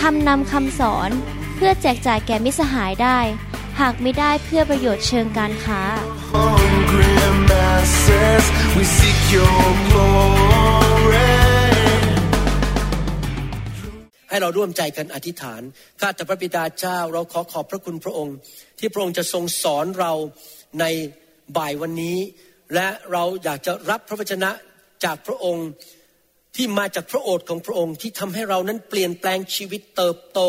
ทำนำคำสอนเพื่อแจกจ่ายแก่มิสหายได้ หากไม่ได้เพื่อประโยชน์เชิงการค้า hungry masses, we seek your glory. ให้เราร่วมใจกันอธิษฐาน ข้าแต่พระบิดาเจ้าเราขอขอบพระคุณพระองค์ ที่พระองค์จะทรงสอนเราในบ่ายวันนี้ และเราอยากจะรับพระวจนะจากพระองค์ ที่มาจากพระโอษฐ์ของพระองค์ที่ทำให้เรานั้นเปลี่ยนแปลงชีวิตเติบโต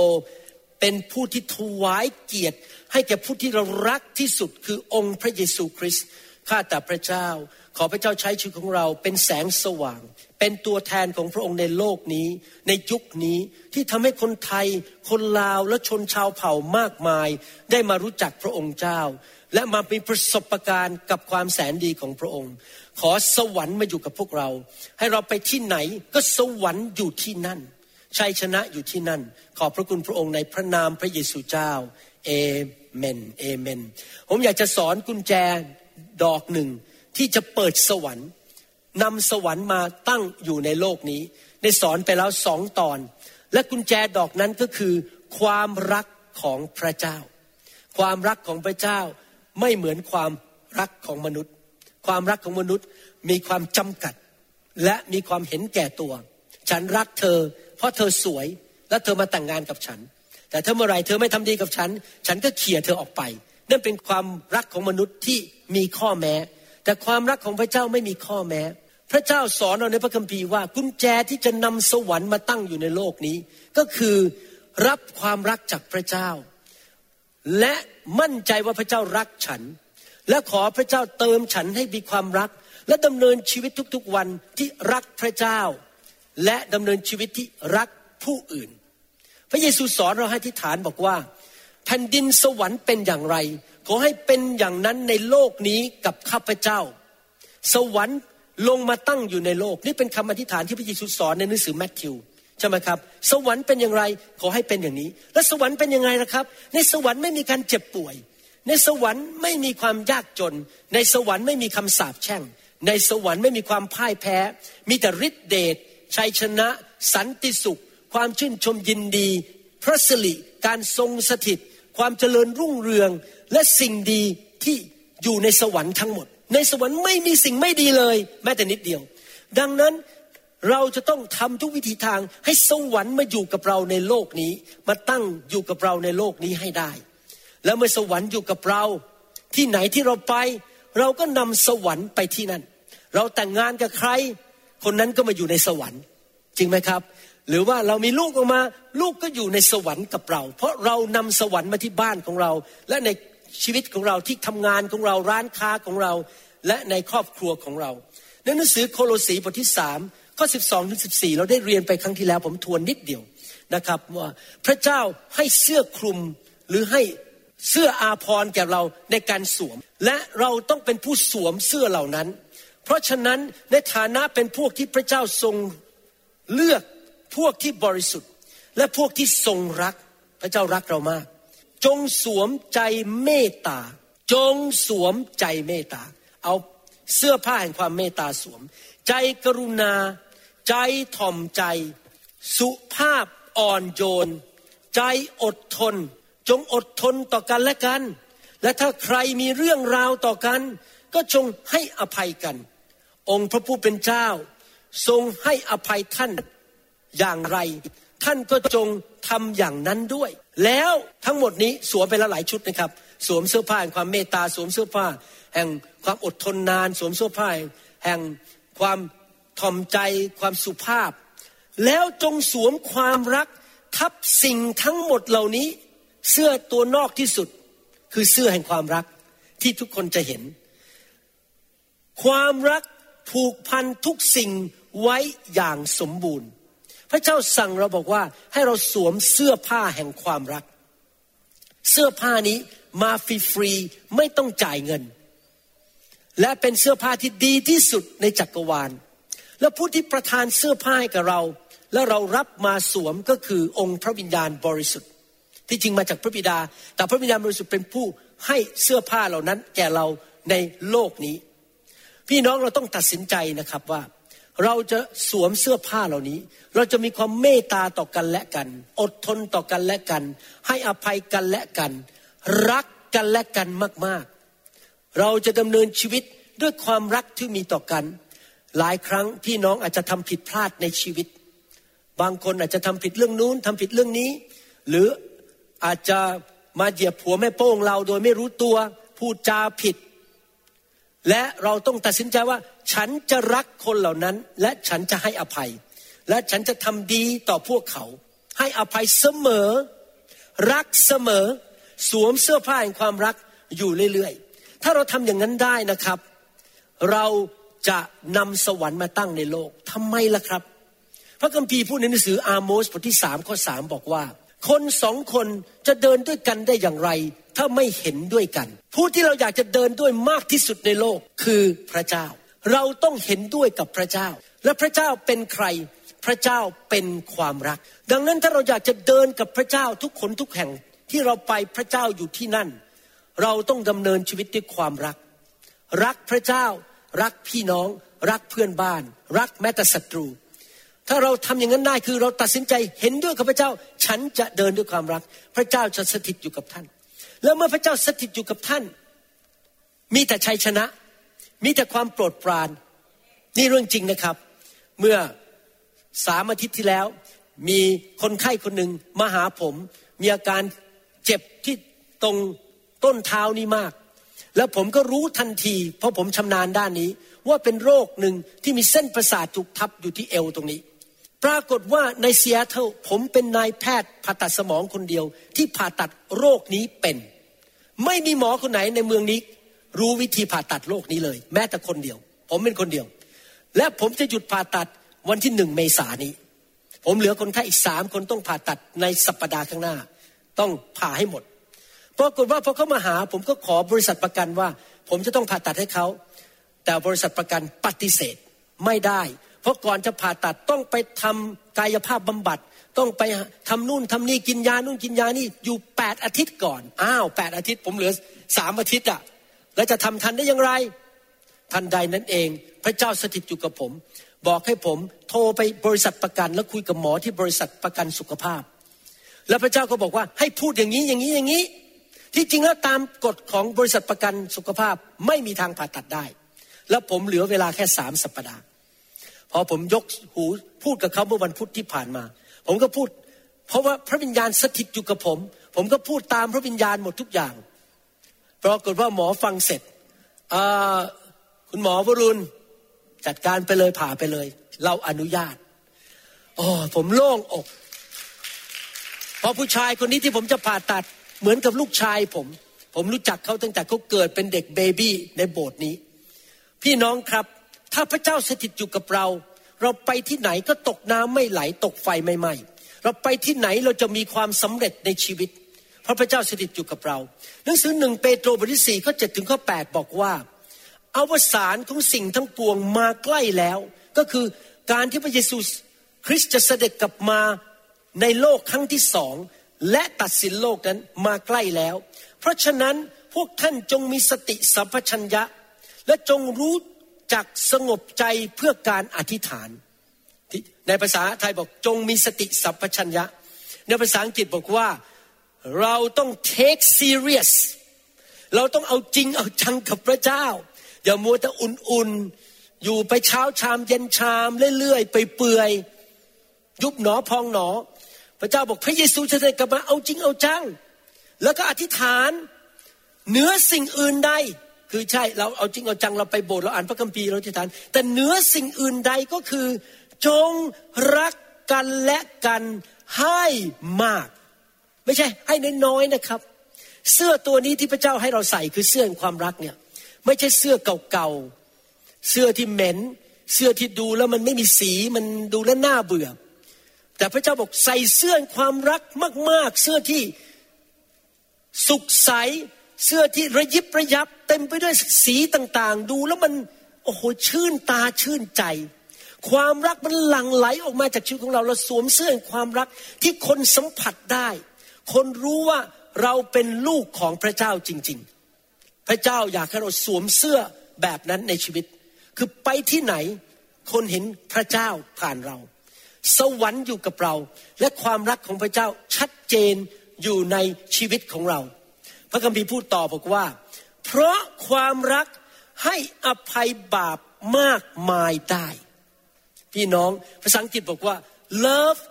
เป็นผู้ที่ถวายเกียรติ ให้แก่ผู้ที่เรารักที่สุดคือองค์พระเยซูคริสต์ข้าแต่พระเจ้า ขอพระเจ้าใช้ชีวิตของเราเป็นแสงสว่าง เป็นตัวแทนของพระองค์ในโลกนี้ ในยุคนี้ที่ทำให้คนไทย คนลาวและชนชาวเผ่ามากมาย ได้มารู้จักพระองค์เจ้า และมามีประสบการณ์กับความแสนดีของพระองค์ ขอสวรรค์มาอยู่กับพวกเรา ให้เราไปที่ไหนก็สวรรค์อยู่ที่นั่นชัยชนะอยู่ที่นั่น ขอบพระคุณพระองค์ในพระนามพระเยซูเจ้าเอเมนเอเมน ผมอยากจะสอนกุญแจดอกหนึ่งที่จะเปิดสวรรค์นำสวรรค์มาตั้งอยู่ในโลกนี้ ได้สอนไปแล้วสองตอน และกุญแจดอกนั้นก็คือ ความรักของพระเจ้า ความรักของพระเจ้าไม่เหมือนความรักของมนุษย์ ความรักของมนุษย์มีความจำกัด และมีความเห็นแก่ตัว ฉันรักเธอ เพราะเธอสวยและเธอมาแต่งงานกับฉัน แต่ถ้าเมื่อไรเธอไม่ทำดีกับฉัน ฉันก็เขี่ยเธอออกไป นั่นเป็นความรักของมนุษย์ที่มีข้อแม้ แต่ความรักของพระเจ้าไม่มีข้อแม้ พระเจ้าสอนเราในพระคัมภีร์ว่ากุญแจที่จะนำสวรรค์มาตั้งอยู่ในโลกนี้ ก็คือรับความรักจากพระเจ้า และมั่นใจว่าพระเจ้ารักฉัน และขอพระเจ้าเติมฉันให้มีความรัก และดำเนินชีวิตทุกๆวันที่รักพระเจ้า และดำเนินชีวิตที่รักผู้อื่น พระเยซูสอนเราให้ทิฏฐานบอกว่า แผ่นดินสวรรค์เป็นอย่างไร ขอให้เป็นอย่างนั้นในโลกนี้กับข้าพเจ้า สวรรค์ลงมาตั้งอยู่ในโลก นี่เป็นคำอธิษฐานที่พระเยซูสอนในหนังสือแมทธิวใช่ไหมครับ สวรรค์เป็นอย่างไรขอให้เป็นอย่างนี้ และสวรรค์เป็นยังไงล่ะครับ ในสวรรค์ไม่มีการเจ็บป่วย ในสวรรค์ไม่มีความยากจน ในสวรรค์ไม่มีคำสาปแช่ง ในสวรรค์ไม่มีความพ่ายแพ้ มีแต่ฤทธิเดชชัยชนะ สันติสุข ความชื่นชมยินดี พระสิริการทรงสถิต ความเจริญรุ่งเรืองและสิ่งดีที่อยู่ในสวรรค์ทั้งหมด ในสวรรค์ไม่มีสิ่งไม่ดีเลย แม้แต่นิดเดียว ดังนั้นเราจะต้องทำทุกวิธีทางให้สวรรค์มาอยู่กับเราในโลกนี้ มาตั้งอยู่กับเราในโลกนี้ให้ได้ แล้วเมื่อสวรรค์อยู่กับเรา ที่ไหนที่เราไป เราก็นำสวรรค์ไปที่นั่น เราแต่งงานกับใคร คนนั้นก็มาอยู่ในสวรรค์ จริงไหมครับ หรือว่าเรามีลูกออกมา ลูกก็อยู่ในสวรรค์กับเรา เพราะเรานำสวรรค์มาที่บ้านของเรา และในชีวิตของเราที่ทำงานของเราร้านค้าของเรา และในครอบครัวของเราในหนังสือโคโลสีบทที่สามข้อ12ถึง14เราได้เรียนไปครั้งที่แล้วผมทวนนิดเดียวนะครับว่าพระเจ้าให้เสื้อคลุมหรือให้ เสื้ออาภรณ์แก่เราในการสวม และเราต้องเป็นผู้สวมเสื้อเหล่านั้น เพราะฉะนั้นในฐานะเป็นพวกที่พระเจ้าทรงเลือกพวกที่บริสุทธิ์ และพวกที่ทรงรักพระเจ้ารักเรามาก จงสวมใจเมตตา จงสวมใจเมตตา เอาเสื้อผ้าแห่งความเมตตาสวม ใจกรุณา ใจถ่อมใจ สุภาพอ่อนโยน ใจอดทน จงอดทนต่อกันและกัน และถ้าใครมีเรื่องราวต่อกัน ก็จงให้อภัยกัน องค์พระผู้เป็นเจ้า ทรงให้อภัยท่านอย่างไร ท่านก็จงทำอย่างนั้นด้วย แล้วทั้งหมดนี้สวมไปล้วหลายชุดนะครับ สวมเสื้อผ้าแห่งความเมตตาสวมเสื้อผ้า แห่งความอดทนนาน สวมเสื้อผ้าแห่งความถ่อมใจความสุภาพ แล้วจงสวมความรักทับสิ่งทั้งหมดเหล่านี้ เสื้อตัวนอกที่สุดคือเสื้อแห่งความรักที่ทุกคนจะเห็น ความรักผูกพันทุกสิ่งไว้อย่างสมบูรณ์ พระเจ้าสั่งเราบอกว่าให้เราสวมเสื้อผ้าแห่งความรัก เสื้อผ้านี้มาฟรีๆไม่ต้องจ่ายเงิน และเป็นเสื้อผ้าที่ดีที่สุดในจักรวาล และผู้ที่ประทานเสื้อผ้าให้กับเรา และเรารับมาสวมก็คือองค์พระวิญญาณบริสุทธิ์ ที่จริงมาจากพระบิดา แต่พระวิญญาบริสุทธิ์เป็นผู้ให้เสื้อผ้าเหล่านั้นแก่เราในโลกนี้ พี่น้องเราต้องตัดสินใจนะครับว่า เราจะสวมเสื้อผ้าเหล่านี้ เราจะมีความเมตตาต่อกันและกัน อดทนต่อกันและกัน ให้อภัยกันและกัน รักกันและกันมากๆ เราจะดำเนินชีวิตด้วยความรักที่มีต่อกัน หลายครั้งพี่น้องอาจจะทำผิดพลาดในชีวิต บางคนอาจจะทำผิดเรื่องนู้นทำผิดเรื่องนี้ หรือ อาจจะมาเหยียบผัวแม่โป้งเราโดยไม่รู้ตัวพูดจาผิด และเราต้องตัดสินใจว่า ฉันจะรักคนเหล่านั้น และฉันจะให้อภัย และฉันจะทำดีต่อพวกเขา ให้อภัยเสมอ รักเสมอ สวมเสื้อผ้าแห่งความรักอยู่เรื่อยๆ ถ้าเราทำอย่างนั้นได้นะครับ เราจะนำสวรรค์มาตั้งในโลกทำไมล่ะครับ พระคัมภีร์พูดในหนังสืออาโมสบทที่สามข้อสามบอกว่า คนสองคนจะเดินด้วยกันได้อย่างไร ถ้าไม่เห็นด้วยกัน ผู้ที่เราอยากจะเดินด้วยมากที่สุดในโลกคือพระเจ้า เราต้องเห็นด้วยกับพระเจ้า และพระเจ้าเป็นใคร พระเจ้าเป็นความรัก ดังนั้นถ้าเราอยากจะเดินกับพระเจ้าทุกคนทุกแห่งที่เราไปพระเจ้าอยู่ที่นั่น เราต้องดำเนินชีวิตด้วยความรัก รักพระเจ้า รักพี่น้อง รักเพื่อนบ้าน รักแม้แต่ศัตรู ถ้าเราทำอย่างนั้นได้คือเราตัดสินใจเห็นด้วยกับพระเจ้า ฉันจะเดินด้วยความรัก พระเจ้าจะสถิตอยู่กับท่าน แล้วเมื่อพระเจ้าสถิตอยู่กับท่าน มีแต่ชัยชนะ มีแต่ความโปรดปราน นี่เรื่องจริงนะครับ เมื่อสามอาทิตย์ที่แล้ว มีคนไข้คนหนึ่งมาหาผม มีอาการเจ็บที่ตรงต้นเท้านี่มาก แล้วผมก็รู้ทันที เพราะผมชำนาญด้านนี้ ว่าเป็นโรคหนึ่งที่มีเส้นประสาทถูกทับอยู่ที่เอวตรงนี้ ปรากฏว่าในเซียเทลผมเป็นนายแพทย์ผ่าตัดสมองคนเดียว ที่ผ่าตัดโรคนี้เป็น ไม่มีหมอคนไหนในเมืองนี้ รู้วิธีผ่าตัดโรคนี้เลย แม้แต่คนเดียว ผมเป็นคนเดียว และผมจะหยุดผ่าตัดวันที่หนึ่งเมษายนนี้ ผมเหลือคนไข้อีกสามคนต้องผ่าตัดในสัปดาห์ข้างหน้า ต้องผ่าให้หมดปรากฏว่าพอเขามาหา ผมก็ขอบริษัทประกันว่า ผมจะต้องผ่าตัดให้เขาแต่บริษัทประกันปฏิเสธไม่ได้ เพราะก่อนจะผ่าตัดต้องไปทำกายภาพบำบัด ต้องไปทำนู่นทำนี่กินยานู่นกินยานี่อยู่แปดอาทิตย์ก่อน อ้าวแปดอาทิตย์ผมเหลือสามอาทิตย์อะแล้วจะทำทันได้อย่างไร ทันใดนั้นเอง พระเจ้าสถิตอยู่กับผม บอกให้ผมโทรไปบริษัทประกัน แล้วคุยกับหมอที่บริษัทประกันสุขภาพ แล้วพระเจ้าก็บอกว่าให้พูดอย่างนี้อย่างนี้อย่างนี้ที่จริงแล้วตามกฎของบริษัทประกันสุขภาพไม่มีทางผ่าตัดได้ แล้วผมเหลือเวลาแค่สามสัปดาห์ พอผมยกหูพูดกับเขาเมื่อวันพุธที่ผ่านมา ผมก็พูด เพราะว่าพระวิญญาณสถิตอยู่กับผม ผมก็พูดตามพระวิญญาณหมดทุกอย่างปรากฏว่าหมอฟังเสร็จคุณหมอวรุณจัดการไปเลยผ่าไปเลย เราอนุญาตอ๋อผมโล่งอกเพราะผู้ชายคนนี้ที่ผมจะผ่าตัดเหมือนกับลูกชายผม ผมรู้จักเขาตั้งแต่เขาเกิดเป็นเด็กเบบี้ในโบสถ์นี้ พี่น้องครับ ถ้าพระเจ้าสถิตอยู่กับเรา เราไปที่ไหนก็ตกน้ำไม่ไหลตกไฟไม่ไหม้เราไปที่ไหนเราจะมีความสำเร็จในชีวิต เพราะพระเจ้าสถิตอยู่กับเรา หนังสือหนึ่งเปโตรบทที่สี่ข้อเจ็ดถึงข้อแปดบอกว่าอวสานของสิ่งทั้งปวงมาใกล้แล้ว ก็คือการที่พระเยซูคริสต์จะเสด็จกลับมาในโลกครั้งที่สองและตัดสินโลกนั้นมาใกล้แล้ว เพราะฉะนั้นพวกท่านจงมีสติสัมปชัญญะ และจงรู้ จักสงบใจเพื่อการอธิษฐาน ในภาษาไทยบอกจงมีสติสัมปชัญญะ ในภาษาอังกฤษบอกว่าเราต้อง take serious เราต้องเอาจริงเอาจังกับพระเจ้า อย่ามัวแต่อุ่นๆ อยู่ไปเช้าชามเย็นชามเรื่อยๆ ไปเปื่อย ยุบหนอพองหนอ พระเจ้าบอกพระเยซูจะเสด็จกลับมาเอาจริงเอาจัง แล้วก็อธิษฐานเหนือสิ่งอื่นใด คือใช่เราเอาจริงเอาจังเราไปโบสถ์เราอ่านพระคัมภีร์เราอธิษฐาน แต่เหนือสิ่งอื่นใดก็คือ จงรักกันและกันให้มาก ไม่ใช่ให้น้อยๆนะครับ เสื้อตัวนี้ที่พระเจ้าให้เราใส่คือเสื้อความรักเนี่ยไม่ใช่เสื้อเก่าๆเสื้อที่เหม็น เสื้อที่ดูแล้วมันไม่มีสีมันดูแล้วน่าเบื่อ แต่พระเจ้าบอกใส่เสื้อความรักมาก ๆ เสื้อที่สุขใสเสื้อที่ระยิบระยับเต็มไปด้วยสีต่างๆ ดูแล้วมันโอ้โหชื่นตาชื่นใจ ความรักมันหลั่งไหลออกมาจากชีวิตของเราเราสวมเสื้อความรักที่คนสัมผัสได้ คนรู้ว่าเราเป็นลูกของพระเจ้าจริง ๆ พระเจ้าอยากให้เราสวมเสื้อแบบนั้นในชีวิต คือไปที่ไหนคนเห็นพระเจ้าผ่านเรา สวรรค์อยู่กับเรา และความรักของพระเจ้าชัดเจนอยู่ในชีวิตของเรา พระคัมภีร์พูดต่อบอกว่า เพราะความรักให้อภัยบาปมากมายได้ พี่น้องภาษาอังกฤษบอกว่า love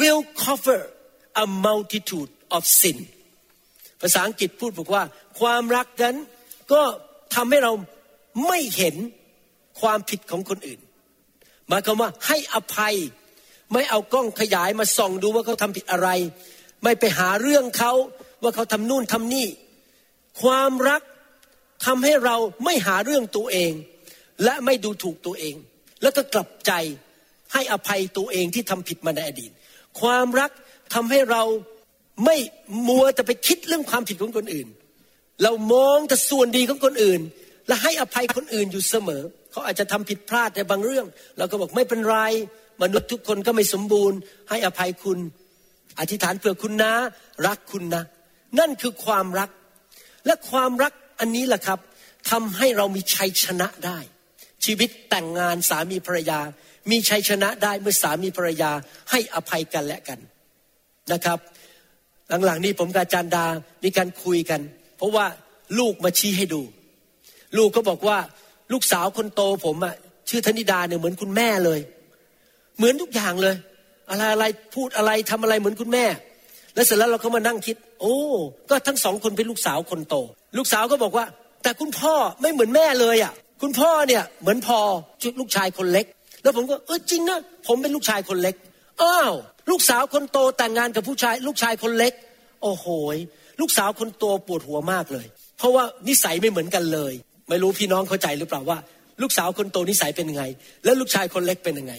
will cover a multitude of sin ภาษาอังกฤษพูดบอกว่า ความรักนั้นก็ทำให้เราไม่เห็นความผิดของคนอื่นหมายความว่าให้อภัยไม่เอากล้องขยายมาส่องดูว่าเขาทำผิดอะไร ไม่ไปหาเรื่องเขาว่าเขาทำนู่นทำนี่ ความรักทำให้เราไม่หาเรื่องตัวเอง และไม่ดูถูกตัวเอง แล้วก็กลับใจให้อภัยตัวเองที่ทำผิดมาในอดีต ความรักทำให้เราไม่มัวแต่ไปคิดเรื่องความผิดของคนอื่น เรามองแต่ส่วนดีของคนอื่น และให้อภัยคนอื่นอยู่เสมอ เขาอาจจะทำผิดพลาดในบางเรื่อง เราก็บอกไม่เป็นไร มนุษย์ทุกคนก็ไม่สมบูรณ์ ให้อภัยคุณ อธิษฐานเผื่อคุณนะ รักคุณนะ นั่นคือความรัก และความรักอันนี้แหละครับทำให้เรามีชัยชนะได้ ชีวิตแต่งงานสามีภรรยา มีชัยชนะได้เมื่อสามีภรรยาให้อภัยกันและกันนะครับ หลังๆนี้ผมกับอาจารย์ดา มีการคุยกัน เพราะว่าลูกมาชี้ให้ดู ลูกก็บอกว่าลูกสาวคนโตผมอะชื่อธนิดาเนี่ยเหมือนคุณแม่เลย เหมือนทุกอย่างเลย อะไรอะไรพูดอะไรทำอะไรเหมือนคุณแม่ แล้วเสร็จแล้วเราก็มานั่งคิด โอ้ ก็ทั้งสองคนเป็นลูกสาวคนโต ลูกสาวก็บอกว่า แต่คุณพ่อไม่เหมือนแม่เลยอะ่ะ คุณพ่อเนี่ยเหมือนพอชุดลูกชายคนเล็ก แล้วผมก็เออจริงนะผมเป็นลูกชายคนเล็กอ้าวลูกสาวคนโตแต่งงานกับผู้ชาย ลูกชายคนเล็ก โอ้โหยลูกสาวคนโตปวดหัวมากเลย เพราะว่านิสัยไม่เหมือนกันเลย ไม่รู้พี่น้องเข้าใจหรือเปล่าว่า ลูกสาวคนโตนิสัยเป็นยังไง และลูกชายคนเล็กเป็นยังไง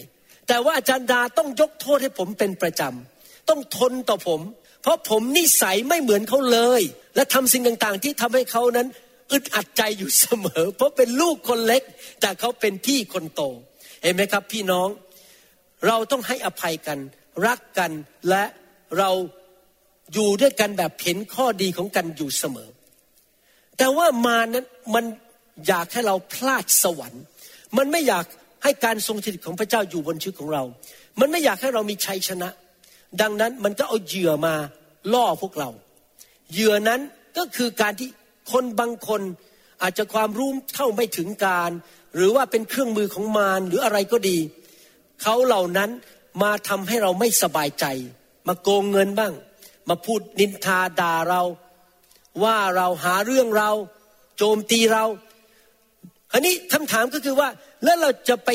แต่ว่าอาจารย์ดาต้องยกโทษให้ผมเป็นประจำต้องทนต่อผม เพราะผมนิสัยไม่เหมือนเขาเลย และทำสิ่งต่างๆ ที่ทำให้เขานั้น อึดอัดใจอยู่เสมอ เพราะเป็นลูกคนเล็ก แต่เขาเป็นพี่คนโต เห็นไหมครับ พี่น้อง เราต้องให้อภัยกัน รักกันและเราอยู่ด้วยกันแบบเห็นข้อดีของกันอยู่เสมอ แต่ว่ามานั้นมันอยากให้เราพลาดสวรรค์ มันไม่อยากให้การทรงสถิตของพระเจ้าอยู่บนชีวิตของเรา มันไม่อยากให้เรามีชัยชนะ ดังนั้นมันก็เอาเหยื่อมาล่อพวกเรา เหยื่อนั้นก็คือการที่คนบางคนอาจจะความรู้เท่าไม่ถึงการ หรือว่าเป็นเครื่องมือของมารหรืออะไรก็ดี เขาเหล่านั้นมาทำให้เราไม่สบายใจ มาโกงเงินบ้าง มาพูดนินทาด่าเรา ว่าเราหาเรื่องเราโจมตีเราอันนี้คำถามก็คือว่า แล้วเราจะไป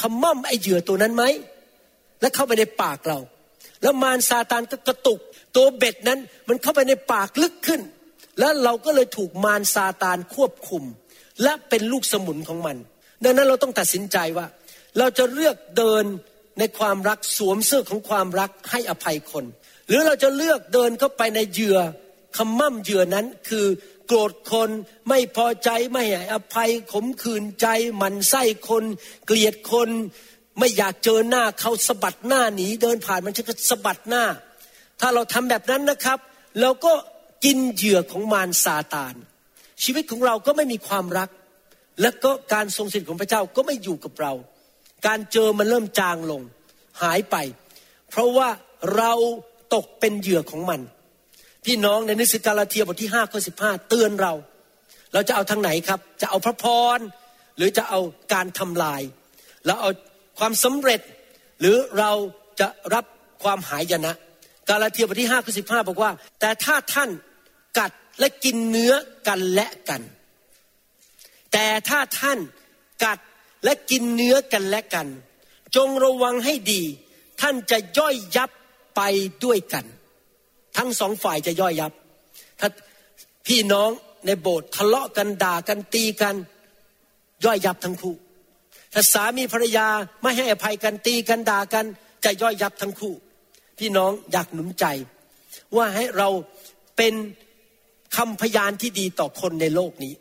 ขม่อมไอเหยื่อตัวนั้นไหมแล้วเข้าไปในปากเรา แล้วมารซาตานก็กระตุก ตัวเบ็ดนั้นมันเข้าไปในปากลึกขึ้น แล้วเราก็เลยถูกมารซาตานควบคุม และเป็นลูกสมุนของมัน ดังนั้นเราต้องตัดสินใจว่า เราจะเลือกเดินในความรักสวมเสื้อของความรักให้อภัยคน หรือเราจะเลือกเดินเข้าไปในเหยื่อคำมั่มเหยื่อนั้นคือโกรธคนไม่พอใจไม่ให้อภัยขมขื่นใจหมันไส้คน เกลียดคน ไม่อยากเจอหน้าเขาสะบัดหน้าหนีเดินผ่านมันจะก็สะบัดหน้า ถ้าเราทำแบบนั้นนะครับ เราก็กินเหยื่อของมารซาตาน ชีวิตของเราก็ไม่มีความรัก และก็การทรงสิทธิ์ของพระเจ้าก็ไม่อยู่กับเรา การเจอมันเริ่มจางลง หายไป เพราะว่าเราตกเป็นเหยื่อของมัน พี่น้องในนังสือกาลาเทียบทที่ห้าข้อสิบห้าเตือนเรา เราจะเอาทางไหนครับ จะเอาพระพรหรือจะเอาการทำลายเราเอา ความสำเร็จ หรือเราจะรับความหายนะกาลาเทียบทที่ห้าข้อสิบห้าบอกว่า แต่ถ้าท่านกัดและกินเนื้อกันและกัน แต่ถ้าท่านกัดและกินเนื้อกันและกัน จงระวังให้ดี ท่านจะย่อยยับไปด้วยกัน ทั้งสองฝ่ายจะย่อยยับ ถ้าพี่น้องในโบสถ์ทะเลาะกันด่ากันตีกัน ย่อยยับทั้งคู่ ถ้าสามีภรรยาไม่ให้อภัยกันตีกันด่ากันจะย่อยยับทั้งคู่ พี่น้องอยากหนุนใจ ว่าให้เราเป็นคำพยานที่ดีต่อคนในโลกนี้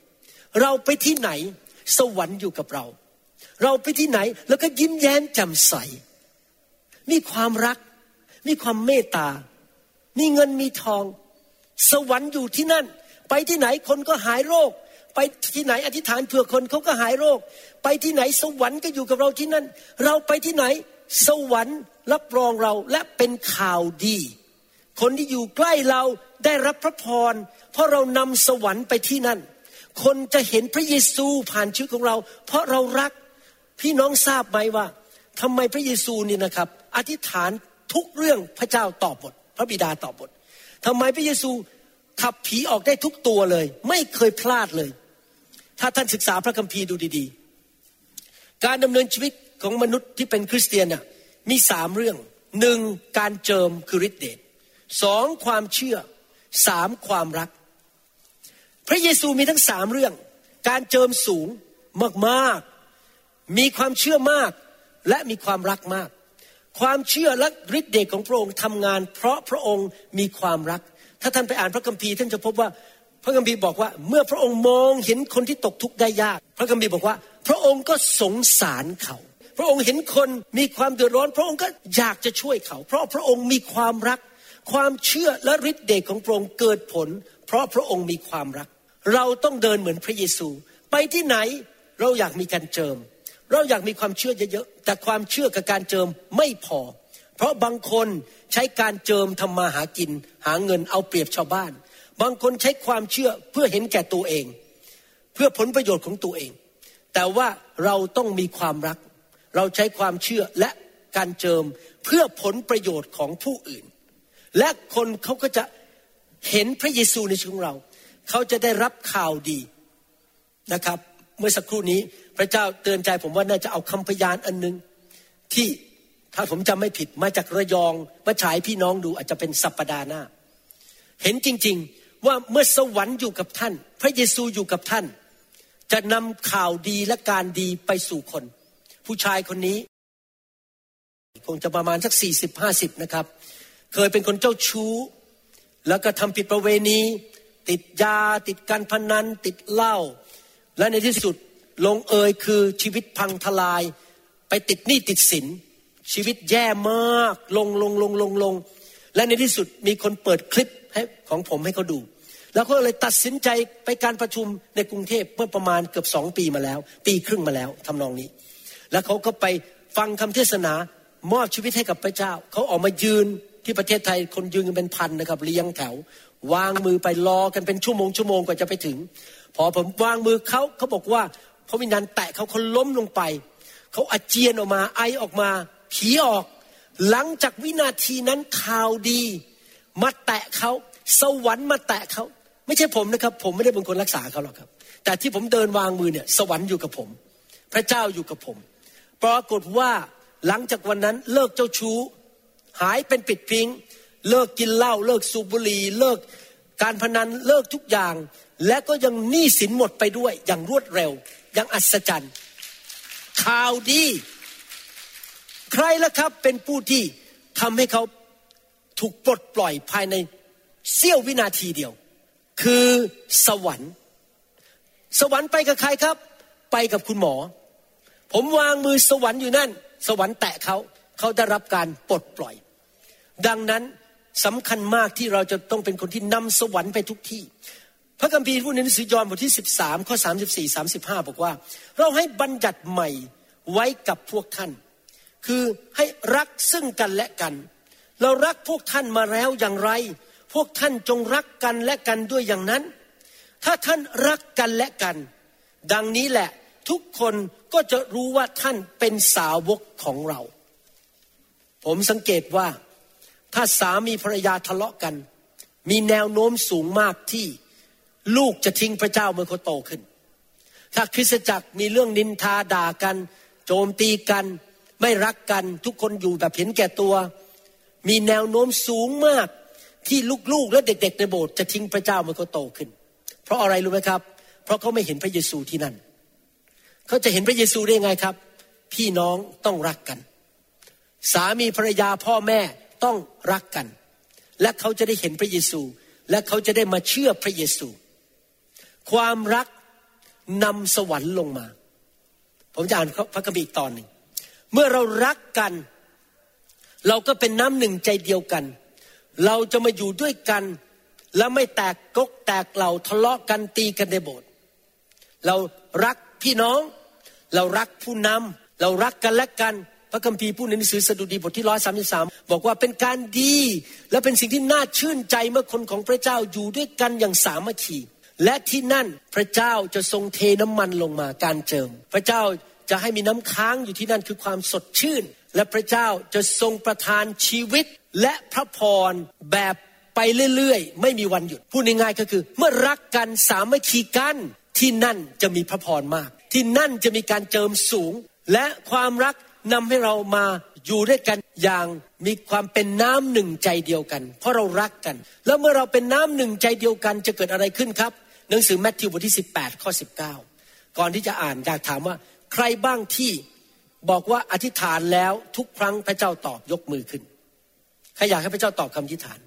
เราไปที่ไหนสวรรค์อยู่กับเรา เราไปที่ไหนแล้วก็ยิ้มแย้มแจ่มใส มีความรัก มีความเมตตา มีเงินมีทอง สวรรค์อยู่ที่นั่น ไปที่ไหนคนก็หายโรค ไปที่ไหนอธิษฐานเผื่อคนเขาก็หายโรค ไปที่ไหนสวรรค์ก็อยู่กับเราที่นั่น เราไปที่ไหนสวรรค์รับรองเราและเป็นข่าวดี คนที่อยู่ใกล้เราได้รับพระพร เพราะเรานำสวรรค์ไปที่นั่น คนจะเห็นพระเยซูผ่านชีวิตของเรา เพราะเรารักพี่น้องทราบไหมว่าทำไมพระเยซูนี่นะครับ อธิษฐานทุกเรื่องพระเจ้าตอบบทพระบิดาตอบบททำไมพระเยซูขับผีออกได้ทุกตัวเลย ไม่เคยพลาดเลย ถ้าท่านศึกษาพระคัมภีร์ดูดีๆ การดำเนินชีวิตของมนุษย์ที่เป็นคริสเตียนน่ะมีสามเรื่องหนึ่งการเจิมคือฤทธิเดชสองความเชื่อสามความรัก พระเยซูมีทั้งสามเรื่อง การเจิมสูงมากๆ มีความเชื่อมากและมีความรักมาก ความเชื่อและฤทธิเดชของพระองค์ทำงาน เพราะพระองค์มีความรัก ถ้าท่านไปอ่านพระคัมภีร์ท่านจะพบว่า พระคัมภีร์บอกว่าเมื่อพระองค์มองเห็นคนที่ตกทุกข์ได้ยาก พระคัมภีร์บอกว่า พระองค์ก็สงสารเขา พระองค์เห็นคนมีความเดือดร้อน พระองค์ก็อยากจะช่วยเขา เพราะพระองค์มีความรัก ความเชื่อและฤทธิเดชของพระองค์เกิดผล เพราะพระองค์มีความรัก เราต้องเดินเหมือนพระเยซู ไปที่ไหนเราอยากมีการเจิม เราอยากมีความเชื่อเยอะๆแต่ความเชื่อกับการเจิมไม่พอ เพราะบางคนใช้การเจิมทำมาหากิน หาเงินเอาเปรียบชาวบ้าน บางคนใช้ความเชื่อเพื่อเห็นแก่ตัวเอง เพื่อผลประโยชน์ของตัวเอง แต่ว่าเราต้องมีความรัก เราใช้ความเชื่อและการเจิมเพื่อผลประโยชน์ของผู้อื่น และคนเขาก็จะเห็นพระเยซูในชีวิตของเรา เขาจะได้รับข่าวดีนะครับ เมื่อสักครู่นี้พระเจ้าเตือนใจผมว่าน่าจะเอาคำพยานอันหนึง ที่ถ้าผมจำไม่ผิดมาจากระยองมาฉายพี่น้องดูอาจจะเป็นสัปปดาห์หน้า เห็นจริง ๆ ว่าเมื่อสวรรค์อยู่กับท่าน พระเยซูอยู่กับท่าน จะนำข่าวดีและการดีไปสู่คน ผู้ชายคนนี้ คงจะประมาณสักสี่สิบห้าสิบนะครับ เคยเป็นคนเจ้าชู้ แล้วก็ทำผิดประเวณี ติดยา ติดการพนัน ติดเหล้าและในที่สุดลงเอยคือชีวิตพังทลาย ไปติดหนี้ติดสิน ชีวิตแย่มาก ลงลงลงลงลง และในที่สุดมีคนเปิดคลิปให้ของผมให้เขาดู แล้วก็เลยตัดสินใจไปการประชุมในกรุงเทพเมื่อประมาณเกือบสองปีมาแล้ว ปีครึ่งมาแล้วทำนองนี้ แล้วเขาก็ไปฟังคำเทศนามอบชีวิตให้กับพระเจ้า เขาออกมายืนที่ประเทศไทยคนยืนกันเป็นพันนะครับเรียงแถว วางมือไปรอกันเป็นชั่วโมงชั่วโมงกว่าจะไปถึง พอผมวางมือเขาเขาบอกว่าพระวิญญาณแตะเขาเขาล้มลงไป เขาอาเจียนออกมาไอออกมาผีออก หลังจากวินาทีนั้นข่าวดี มาแตะเขาสวรรค์มาแตะเขา ไม่ใช่ผมนะครับ ผมไม่ได้เป็นคนรักษาเขาหรอกครับ แต่ที่ผมเดินวางมือเนี่ยสวรรค์อยู่กับผม พระเจ้าอยู่กับผม ปรากฏว่าหลังจากวันนั้นเลิกเจ้าชู้ หายเป็นปิดพิง เลิกกินเหล้าเลิกสูบบุหรี่เลิกการพนันเลิกทุกอย่าง และก็ยังหนี้สินหมดไปด้วย อย่างรวดเร็ว อย่างอัศจรรย์ ข่าวดี ใครล่ะครับเป็นผู้ที่ทำให้เขาถูกปลดปล่อยภายในเสี้ยววินาทีเดียว คือสวรรค์ สวรรค์ไปกับใครครับ ไปกับคุณหมอ ผมวางมือสวรรค์อยู่นั่น สวรรค์แตะเขาเขาได้รับการปลดปล่อย ดังนั้นสำคัญมากที่เราจะต้องเป็นคนที่นำสวรรค์ไปทุกที่ พระคัมภีร์พูดในหนังสือยอห์นบทที่ 13 ข้อ 34 35 บอกว่า เราให้บัญญัติใหม่ไว้กับพวกท่าน คือให้รักซึ่งกันและกัน เรารักพวกท่านมาแล้วอย่างไร พวกท่านจงรักกันและกันด้วยอย่างนั้น ถ้าท่านรักกันและกัน ดังนี้แหละทุกคนก็จะรู้ว่าท่านเป็นสาวกของเรา ผมสังเกตว่า ถ้าสามีภรรยาทะเลาะกัน มีแนวโน้มสูงมากที่ลูกจะทิ้งพระเจ้าเมื่อเขาโตขึ้น ถ้าคริสตจักรมีเรื่องนินทาด่ากัน โจมตีกัน ไม่รักกัน ทุกคนอยู่แบบเห็นแก่ตัว มีแนวโน้มสูงมาก ที่ลูกๆและเด็ก ๆ ในโบสถ์จะทิ้งพระเจ้าเมื่อเขาโตขึ้น เพราะอะไรรู้ไหมครับ เพราะเขาไม่เห็นพระเยซูที่นั่น เขาจะเห็นพระเยซูได้ยังไงครับ พี่น้องต้องรักกัน สามีภรรยาพ่อแม่ต้องรักกัน และเขาจะได้เห็นพระเยซู และเขาจะได้มาเชื่อพระเยซู ความรักนำสวรรค์ลงมา ผมจะอ่านพระคัมภีร์ตอนหนึ่ง เมื่อเรารักกัน เราก็เป็นน้ำหนึ่งใจเดียวกัน เราจะมาอยู่ด้วยกัน และไม่แตกกกแตกเหล่าทะเลาะกันตีกันในโบสถ์เรารักพี่น้อง เรารักผู้นำเรารักกันและกันพระคัมภีร์พูดในหนังสือสดุดีบทที่ร้อยสามสิบสามบอกว่าเป็นการดี และเป็นสิ่งที่น่าชื่นใจเมื่อคนของพระเจ้าอยู่ด้วยกันอย่างสามัคคีและที่นั่นพระเจ้าจะทรงเทน้ำมันลงมาการเจิม พระเจ้าจะให้มีน้ำค้างอยู่ที่นั่นคือความสดชื่น และพระเจ้าจะทรงประทานชีวิต และพระพรแบบไปเรื่อยๆ ไม่มีวันหยุด พูดง่ายๆก็คือ เมื่อรักกันสามัคคีกันที่นั่นจะมีพระพรมาก ที่นั่นจะมีการเจิมสูง และความรักนำให้เรามาอยู่ด้วยกันอย่างมีความเป็นน้ำหนึ่งใจเดียวกัน เพราะเรารักกัน แล้วเมื่อเราเป็นน้ำหนึ่งใจเดียวกันจะเกิดอะไรขึ้นครับ หนังสือแมทธิวบทที่ 18ข้อ19 ก่อนที่จะอ่านอยากถามว่า ใครบ้างที่บอกว่าอธิษฐานแล้วทุกครั้งพระเจ้าตอบยกมือขึ้น ใครอยากให้พระเจ้าตอบคำอธิษฐาน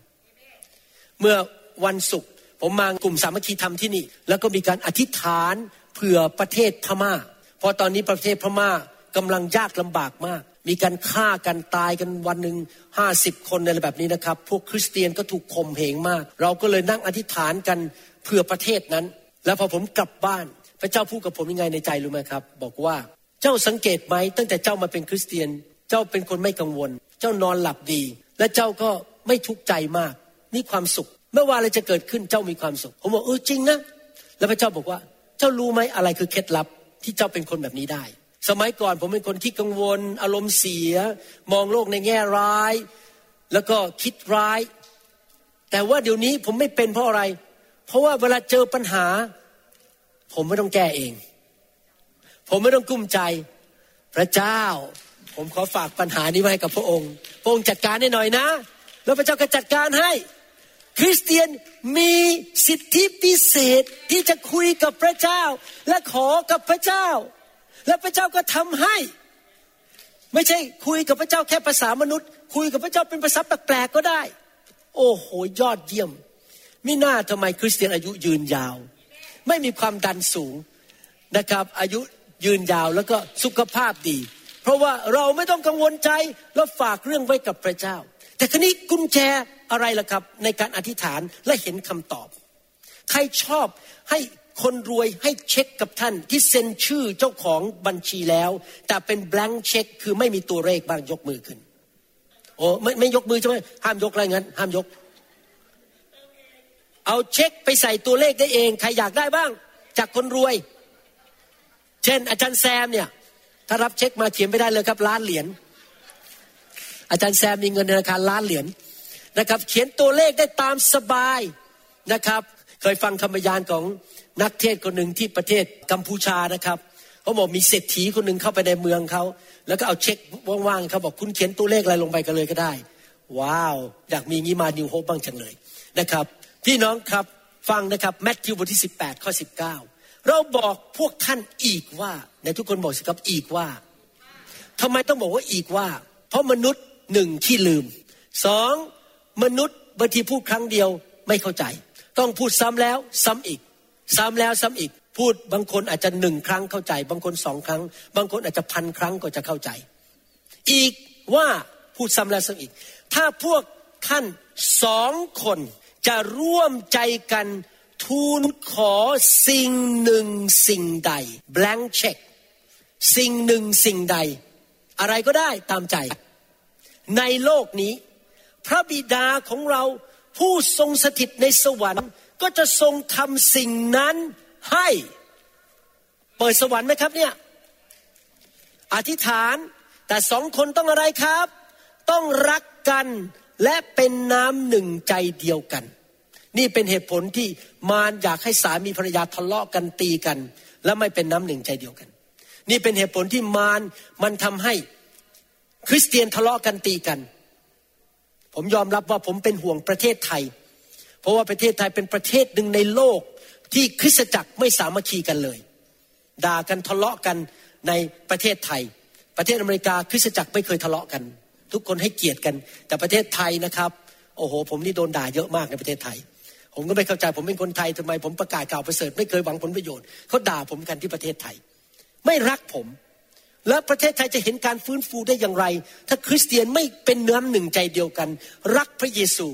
เมื่อวันศุกร์ผมมากลุ่มสามัคคีธรรมที่นี่ แล้วก็มีการอธิษฐานเผื่อประเทศพม่า เพราะตอนนี้ประเทศพม่ากำลังยากลำบากมาก มีการฆ่ากันตายกันวันหนึ่งห้าสิบคนอะไรแบบนี้นะครับ พวกคริสเตียนก็ถูกข่มเหงมาก เราก็เลยนั่งอธิษฐานกันเพื่อประเทศนั้น แล้วพอผมกลับบ้าน พระเจ้าพูดกับผมยังไงในใจรู้ไหมครับ บอกว่าเจ้าสังเกตไหมตั้งแต่เจ้ามาเป็นคริสเตียน เจ้าเป็นคนไม่กังวล เจ้านอนหลับดี และเจ้าก็ไม่ทุกข์ใจมากมีความสุขไม่ว่าอะไรจะเกิดขึ้นเจ้ามีความสุข ผมบอกเออจริงนะ แล้วพระเจ้าบอกว่า เจ้ารู้ไหมอะไรคือเคล็ดลับที่เจ้าเป็นคนแบบนี้ได้ สมัยก่อนผมเป็นคนที่กังวล อารมณ์เสีย มองโลกในแง่ร้าย แล้วก็คิดร้าย แต่ว่าเดี๋ยวนี้ผมไม่เป็นเพราะอะไร เพราะว่าเวลาเจอปัญหา ผมไม่ต้องแก้เอง ผมไม่ต้องกุ้มใจ พระเจ้า ผมขอฝากปัญหานี้ไว้กับพระองค์ พระองค์จัดการให้หน่อยนะ แล้วพระเจ้าก็จัดการให้ คริสเตียนมีสิทธิพิเศษที่จะคุยกับพระเจ้า และขอกับพระเจ้า และพระเจ้าก็ทำให้ ไม่ใช่คุยกับพระเจ้าแค่ภาษามนุษย์ คุยกับพระเจ้าเป็นภาษาแปลกๆก็ได้ โอ้โหยอดเยี่ยมมิน่าทำไมคริสเตียนอายุยืนยาว ไม่มีความดันสูงนะครับ อายุยืนยาวแล้วก็สุขภาพดี เพราะว่าเราไม่ต้องกังวลใจแล้วฝากเรื่องไว้กับพระเจ้า แต่ครนี้กุญแจอะไรล่ะครับ ในการอธิษฐานและเห็นคำตอบ ใครชอบให้คนรวยให้เช็คกับท่านที่เซ็นชื่อเจ้าของบัญชีแล้ว แต่เป็น blank เช็คคือไม่มีตัวเลขบ้างยกมือขึ้นโอ้ไม่ไม่ยกมือใช่ไหมห้ามยกอะไรงั้น ห้ามยก เอาเช็คไปใส่ตัวเลขได้เอง ใครอยากได้บ้าง จากคนรวย เช่นอาจารย์แซมเนี่ย ถ้ารับเช็คมาเขียนไม่ได้เลยครับล้านเหรียญอาจารย์แซมมีเงินธนาคารล้านเหรียญนะครับ เขียนตัวเลขได้ตามสบายนะครับ เคยฟังคำบรรยานของนักเทศคนหนึ่งที่ประเทศกัมพูชานะครับเขาบอกมีเศรษฐีคนหนึ่งเข้าไปในเมืองเขาแล้วก็เอาเช็คว่างๆเขาบอกคุณเขียนตัวเลขอะไรลงไปกันเลยก็ได้ ว้าว อยากมีงี้มานิวโฮปบ้างจังเลยนะครับ พี่น้องครับฟังนะครับแมทธิวบทที่ 18 ข้อ 19 เราบอกพวกท่านอีกว่า ในทุกคนบอกสิครับอีกว่าทำไมต้องบอกว่าอีกว่า เพราะมนุษย์หนึ่งที่ลืมสองมนุษย์บางทีพูดครั้งเดียวไม่เข้าใจ ต้องพูดซ้ำแล้วซ้ำอีก ซ้ำแล้วซ้ำอีก พูดบางคนอาจจะหนึ่งครั้งเข้าใจ บางคนสองครั้ง บางคนอาจจะพันครั้งก็จะเข้าใจ อีกว่าพูดซ้ำแล้วซ้ำอีก ถ้าพวกท่านสองคนจะร่วมใจกันทูลขอสิ่งหนึ่งสิ่งใด blank check สิ่งหนึ่งสิ่งใด อะไรก็ได้ตามใจ ในโลกนี้ พระบิดาของเราผู้ทรงสถิตในสวรรค์ก็จะทรงทำสิ่งนั้นให้เปิดสวรรค์ไหมครับเนี่ยอธิษฐานแต่สองคนต้องอะไรครับ ต้องรักกันและเป็นน้ำหนึ่งใจเดียวกัน นี่เป็นเหตุผลที่มารอยากให้สามีภรรยาทะเลาะกันตีกัน และไม่เป็นน้ำหนึ่งใจเดียวกัน นี่เป็นเหตุผลที่มารมันทำให้คริสเตียนทะเลาะกันตีกัน ผมยอมรับว่าผมเป็นห่วงประเทศไทย เพราะว่าประเทศไทยเป็นประเทศหนึ่งในโลกที่คริสตจักรไม่สามัคคีกันเลย ด่ากันทะเลาะกันในประเทศไทย ประเทศอเมริกาคริสตจักรไม่เคยทะเลาะกัน ทุกคนให้เกียรติกัน แต่ประเทศไทยนะครับ โอ้โห ผมนี่โดนด่าเยอะมากในประเทศไทย ผมก็ไม่เข้าใจผมเป็นคนไทยทำไม ผมประกาศกล่าวประเสริฐไม่เคยหวังผลประโยชน์เขาด่าผมกันที่ประเทศไทย ไม่รักผม แล้วประเทศไทยจะเห็นการฟื้นฟูได้อย่างไร ถ้าคริสเตียนไม่เป็นเนื้อหนึ่งใจเดียวกัน รักพระเยซู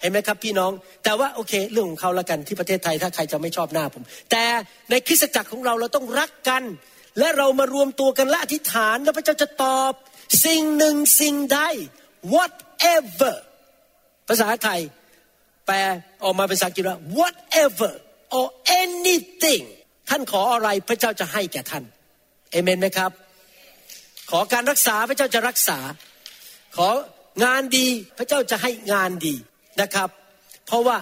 เห็นไหมครับพี่น้อง แต่ว่าโอเค เรื่องของเขาละกันที่ประเทศไทยถ้าใครจะไม่ชอบหน้าผม แต่ในคริสตจักรของเราเราต้องรักกัน และเรามารวมตัวกันและอธิษฐานแล้วพระเจ้าจะตอบ สิ่งหนึ่งสิ่งใด whatever ภาษาไทย แปลออกมาเป็นภาษาอังกฤษว่า whatever or anything ท่านขออะไรพระเจ้าจะให้แก่ท่าน เอเมนไหมครับ ขอการรักษาพระเจ้าจะรักษา ของานดีพระเจ้าจะให้งานดีนะครับ เพราะว่า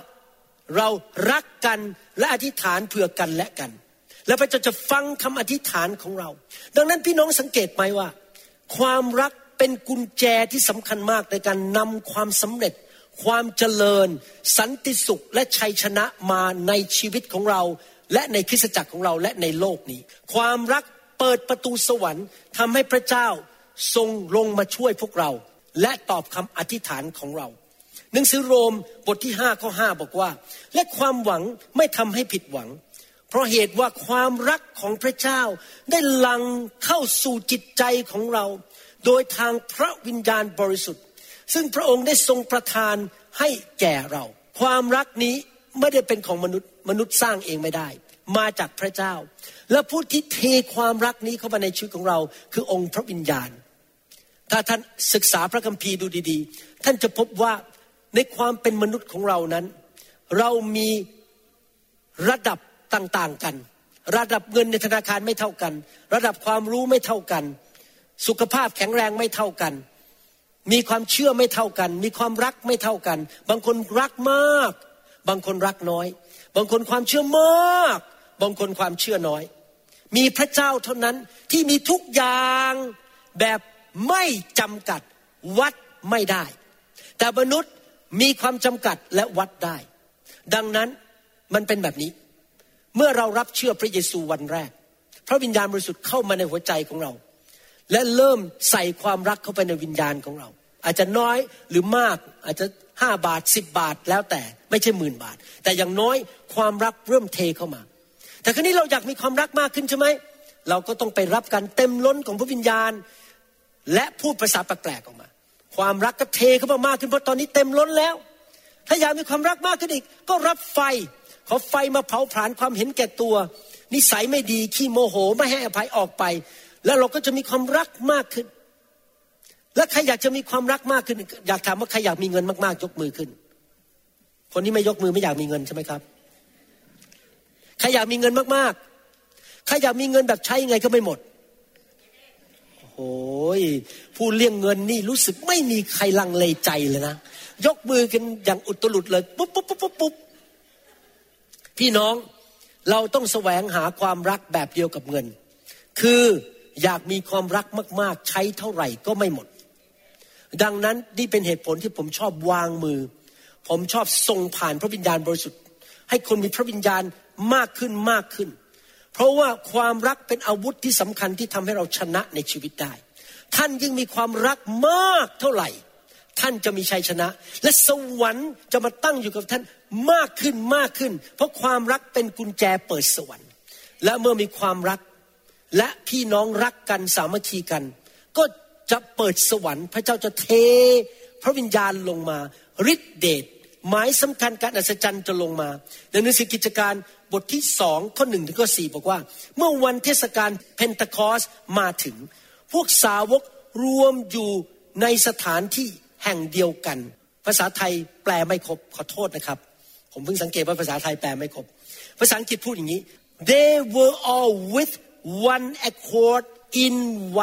เรารักกันและอธิษฐานเผื่อกันและกัน แล้วพระเจ้าจะฟังคำอธิษฐานของเรา ดังนั้นพี่น้องสังเกตไหมว่า ความรักเป็นกุญแจที่สำคัญมากในการนำความสำเร็จ ความเจริญ สันติสุขและชัยชนะมาในชีวิตของเรา และในคริสตจักรของเราและในโลกนี้ ความรัก เปิดประตูสวรรค์ทำให้พระเจ้าทรงลงมาช่วยพวกเรา และตอบคำอธิษฐานของเรา หนังสือโรมบทที่5ข้อ5บอกว่า และความหวังไม่ทำให้ผิดหวัง เพราะเหตุว่าความรักของพระเจ้าได้ลังเข้าสู่จิตใจของเรา โดยทางพระวิญญาณบริสุทธิ์ ซึ่งพระองค์ได้ทรงประทานให้แก่เรา ความรักนี้ไม่ได้เป็นของมนุษย์มนุษย์สร้างเองไม่ได้ มาจากพระเจ้า และผู้ที่เทความรักนี้เข้ามาในชีวิตของเรา คือองค์พระวิญญาณ ถ้าท่านศึกษาพระคัมภีร์ดูดีๆ ท่านจะพบว่าในความเป็นมนุษย์ของเรานั้น เรามีระดับต่างๆกัน ระดับเงินในธนาคารไม่เท่ากัน ระดับความรู้ไม่เท่ากัน สุขภาพแข็งแรงไม่เท่ากัน มีความเชื่อไม่เท่ากัน มีความรักไม่เท่ากัน บางคนรักมาก บางคนรักน้อย บางคนความเชื่อมาก บางคนความเชื่อน้อย มีพระเจ้าเท่านั้นที่มีทุกอย่างแบบไม่จำกัดวัดไม่ได้ แต่มนุษย์มีความจำกัดและวัดได้ ดังนั้นมันเป็นแบบนี้ เมื่อเรารับเชื่อพระเยซูวันแรก พระวิญญาณบริสุทธิ์เข้ามาในหัวใจของเรา และเริ่มใส่ความรักเข้าไปในวิญญาณของเรา อาจจะน้อยหรือมากอาจจะห้าบาทสิบบาทแล้วแต่ไม่ใช่หมื่นบาท แต่อย่างน้อยความรักเริ่มเทเข้ามา แต่ครั้นี้เราอยากมีความรักมากขึ้นใช่ไหม เราก็ต้องไปรับการเต็มล้นของพระวิญญาณ และพูดภาษาแปลกๆออกมา ความรักก็เทเข้ามามากขึ้นเพราะตอนนี้เต็มล้นแล้ว ถ้าอยากมีความรักมากขึ้นอีก ก็รับไฟ ขอไฟมาเผาผลาญความเห็นแก่ตัว นิสัยไม่ดีขี้โมโหไม่ให้อภัยออกไป แล้วเราก็จะมีความรักมากขึ้น และใครอยากจะมีความรักมากขึ้น อยากถามว่าใครอยากมีเงินมากๆยกมือขึ้น คนที่ไม่ยกมือไม่อยากมีเงินใช่ไหมครับ ใครอยากมีเงินมากๆ ใครอยากมีเงินแบบใช้ยังไงก็ไม่หมด โอ้ยผู้เลี้ยงเงินนี่รู้สึกไม่มีใครลังเลใจเลยนะ ยกมือกันอย่างอุตลุดเลยปุ๊บปุ๊บปุ๊บปุ๊บปุ๊บพี่น้องเราต้องแสวงหาความรักแบบเดียวกับเงิน คืออยากมีความรักมาก ๆ ใช้เท่าไหร่ก็ไม่หมด ดังนั้นนี่เป็นเหตุผลที่ผมชอบวางมือ ผมชอบส่งผ่านพระวิญญาณบริสุทธิ์ ให้คนมีพระวิญญาณ มากขึ้นมากขึ้น เพราะว่าความรักเป็นอาวุธที่สำคัญที่ทำให้เราชนะในชีวิตได้ ท่านยิ่งมีความรักมากเท่าไหร่ ท่านจะมีชัยชนะ และสวรรค์จะมาตั้งอยู่กับท่านมากขึ้นมากขึ้น เพราะความรักเป็นกุญแจเปิดสวรรค์ และเมื่อมีความรักและพี่น้องรักกันสามัคคีกัน ก็จะเปิดสวรรค์ พระเจ้าจะเท พระวิญญาณลงมาฤทธิเดชหมายสำคัญการอัศจรรย์จะลงมาในหนังสือกิจการ บทที่สองข้อหนึ่งถึงข้อสี่บอกว่า เมื่อวันเทศกาลเพนทคอสมาถึง พวกสาวกรวมอยู่ในสถานที่แห่งเดียวกัน ภาษาไทยแปลไม่ครบขอโทษนะครับ ผมเพิ่งสังเกตว่าภาษาไทยแปลไม่ครบ ภาษาอังกฤษพูดอย่างนี้ they were all with one accord in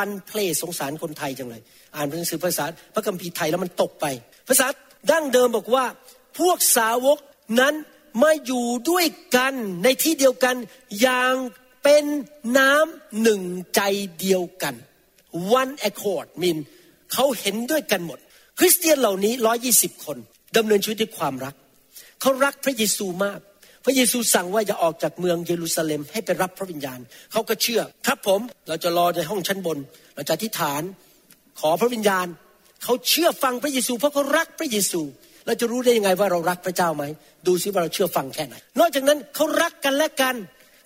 one place สงสารคนไทยจังเลย อ่านหนังสือภาษาพระคัมภีร์ไทยแล้วมันตกไป ภาษาดั้งเดิมบอกว่า พวกสาวกนั้น มาอยู่ด้วยกันในที่เดียวกันอย่างเป็นน้ำหนึ่งใจเดียวกัน one accord mean เขาเห็นด้วยกันหมด คริสเตียนเหล่านี้ร้อยี่สิบคนดำเนินชีวิตด้วยความรัก เขารักพระเยซูมาก พระเยซูสั่งว่าอย่าออกจากเมืองเยรูซาเล็มให้ไปรับพระวิญญาณ เขาก็เชื่อ ครับผมเราจะรอในห้องชั้นบน เราจะอธิษฐานขอพระวิญญาณ เขาเชื่อฟังพระเยซูเพราะเขารักพระเยซู เราจะรู้ได้ยังไงว่าเรารักพระเจ้าไหม ดูซิว่าเราเชื่อฟังแค่ไหน นอกจากนั้นเขารักกันและกัน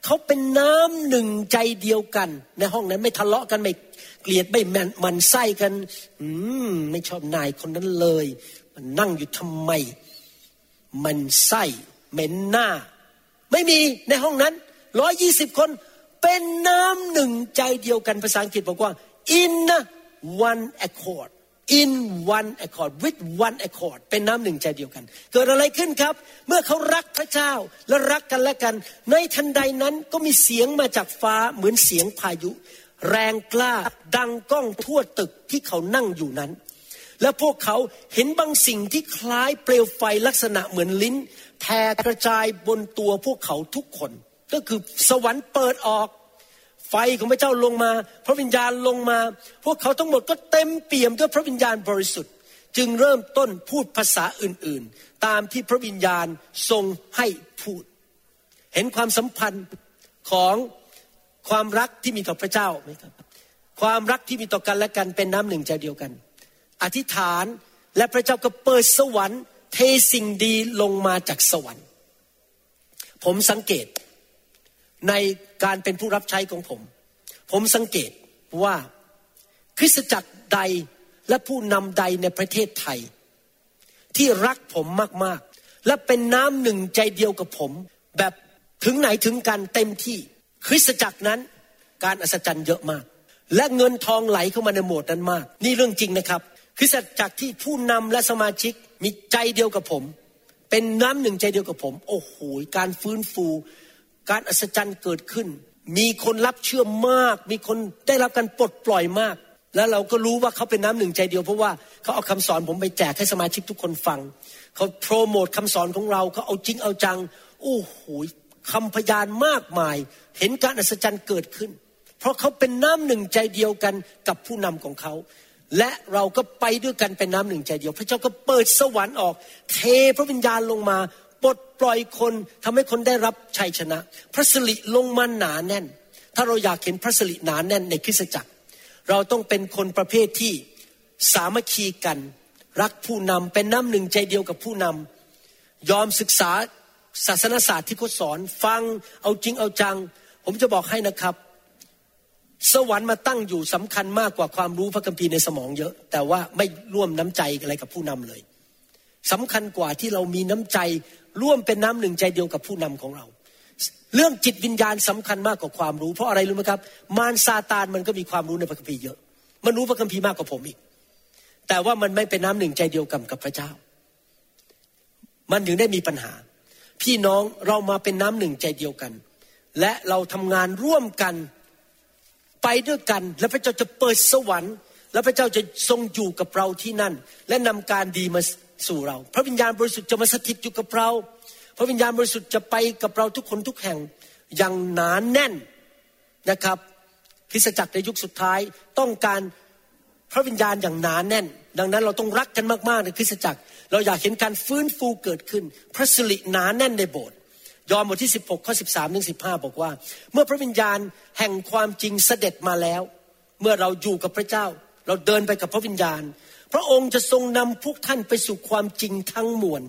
เขาเป็นน้ำหนึ่งใจเดียวกัน ในห้องนั้นไม่ทะเลาะกันไม่เกลียดไม่แมนมันไส้กัน อืมไม่ชอบนายคนนั้นเลย มันนั่งอยู่ทำไม มันไส้เหม็นหน้า ไม่มีในห้องนั้นร้อยยี่สิบคนเป็นน้ำหนึ่งใจเดียวกันภาษาอังกฤษบอกว่า in one accord in one accord with one accord เป็นน้ำหนึ่งใจเดียวกัน เกิดอะไรขึ้นครับ เมื่อเขารักพระเจ้าและรักกันและกัน ในทันใดนั้นก็มีเสียงมาจากฟ้าเหมือนเสียงพายุ แรงกล้าดังก้องทั่วตึกที่เขานั่งอยู่นั้น และพวกเขาเห็นบางสิ่งที่คล้ายเปลวไฟลักษณะเหมือนลิ้นแผ่กระจายบนตัวพวกเขาทุกคน ก็คือสวรรค์เปิดออก ไฟของพระเจ้าลงมา พระวิญญาณลงมา พวกเขาทั้งหมดก็เต็มเปี่ยมด้วยพระวิญญาณบริสุทธิ์ จึงเริ่มต้นพูดภาษาอื่นๆ ตามที่พระวิญญาณทรงให้พูด เห็นความสัมพันธ์ของความรักที่มีต่อพระเจ้าไหมครับความรักที่มีต่อกันและกันเป็นน้ำหนึ่งใจเดียวกัน อธิษฐานและพระเจ้าก็เปิดสวรรค์ เทสิ่งดีลงมาจากสวรรค์ ผมสังเกต ในการเป็นผู้รับใช้ของผม ผมสังเกตว่าคริสตจักรใดและผู้นำใดในประเทศไทย ที่รักผมมากๆ และเป็นน้ำหนึ่งใจเดียวกับผม แบบถึงไหนถึงกันเต็มที่คริสตจักรนั้นการอัศจรรย์เยอะมาก และเงินทองไหลเข้ามาในโหมดนั้นมาก นี่เรื่องจริงนะครับ คริสตจักรที่ผู้นำและสมาชิกมีใจเดียวกับผม เป็นน้ำหนึ่งใจเดียวกับผม โอ้โหการฟื้นฟู การอัศจรรย์เกิดขึ้น มีคนรับเชื่อมาก มีคนได้รับการปลดปล่อยมาก แล้วเราก็รู้ว่าเขาเป็นน้ำหนึ่งใจเดียวเพราะว่าเขาเอาคำสอนผมไปแจกให้สมาชิกทุกคนฟัง เขาโปรโมทคำสอนของเราเขาเอาจริงเอาจังโอ้โหคำพยานมากมาย เห็นการอัศจรรย์เกิดขึ้น เพราะเขาเป็นน้ำหนึ่งใจเดียวกันกับผู้นำของเขาและเราก็ไปด้วยกันเป็นน้ำหนึ่งใจเดียว พระเจ้าก็เปิดสวรรค์ออก เทพระวิญญาณลงมา ปล่อยคนทำให้คนได้รับชัยชนะ พระสิริลงมาหนาแน่น ถ้าเราอยากเห็นพระสิริหนาแน่นในคริสตจักร เราต้องเป็นคนประเภทที่สามัคคีกัน รักผู้นำเป็นน้ำหนึ่งใจเดียวกับผู้นำยอมศึกษาศาสนศาสตร์ที่เขาสอนฟังเอาจริงเอาจัง ผมจะบอกให้นะครับ สวรรค์มาตั้งอยู่สำคัญมากกว่าความรู้พระคัมภีร์ในสมองเยอะ แต่ว่าไม่ร่วมน้ำใจอะไรกับผู้นำเลย สำคัญกว่าที่เรามีน้ำใจร่วมเป็นน้ำหนึ่งใจเดียวกับผู้นำของเรา เรื่องจิตวิญญาณสำคัญมากกว่าความรู้ เพราะอะไรรู้ไหมครับ มารซาตานมันก็มีความรู้ในพระคัมภีร์เยอะ มันรู้พระคัมภีร์มากกว่าผมอีก แต่ว่ามันไม่เป็นน้ำหนึ่งใจเดียวกันกับพระเจ้า มันถึงได้มีปัญหา พี่น้องเรามาเป็นน้ำหนึ่งใจเดียวกัน และเราทำงานร่วมกันไปด้วยกัน และพระเจ้าจะเปิดสวรรค์ และพระเจ้าจะทรงอยู่กับเราที่นั่น และนำการดีมา สู่เรา พระวิญญาณบริสุทธิ์จะมาสถิตอยู่กับเรา พระวิญญาณบริสุทธิ์จะไปกับเราทุกคนทุกแห่งอย่างหนานแน่นนะครับคริสตจักรในยุคสุดท้ายต้องการพระวิญญาณอย่างหนานแน่น ดังนั้นเราต้องรักกันมากๆในคริสตจักร เราอยากเห็นการฟื้นฟูเกิดขึ้น พระสิริหนานแน่นในโบสถ์ยอห์นบทที่ 16ข้อ13ถึง15 บอกว่า เมื่อพระวิญญาณแห่งความจริงเสด็จมาแล้ว เมื่อเราอยู่กับพระเจ้า เราเดินไปกับพระวิญญาณ พระองค์จะทรงนำพวกท่านไปสู่ความจริงทั้งมวล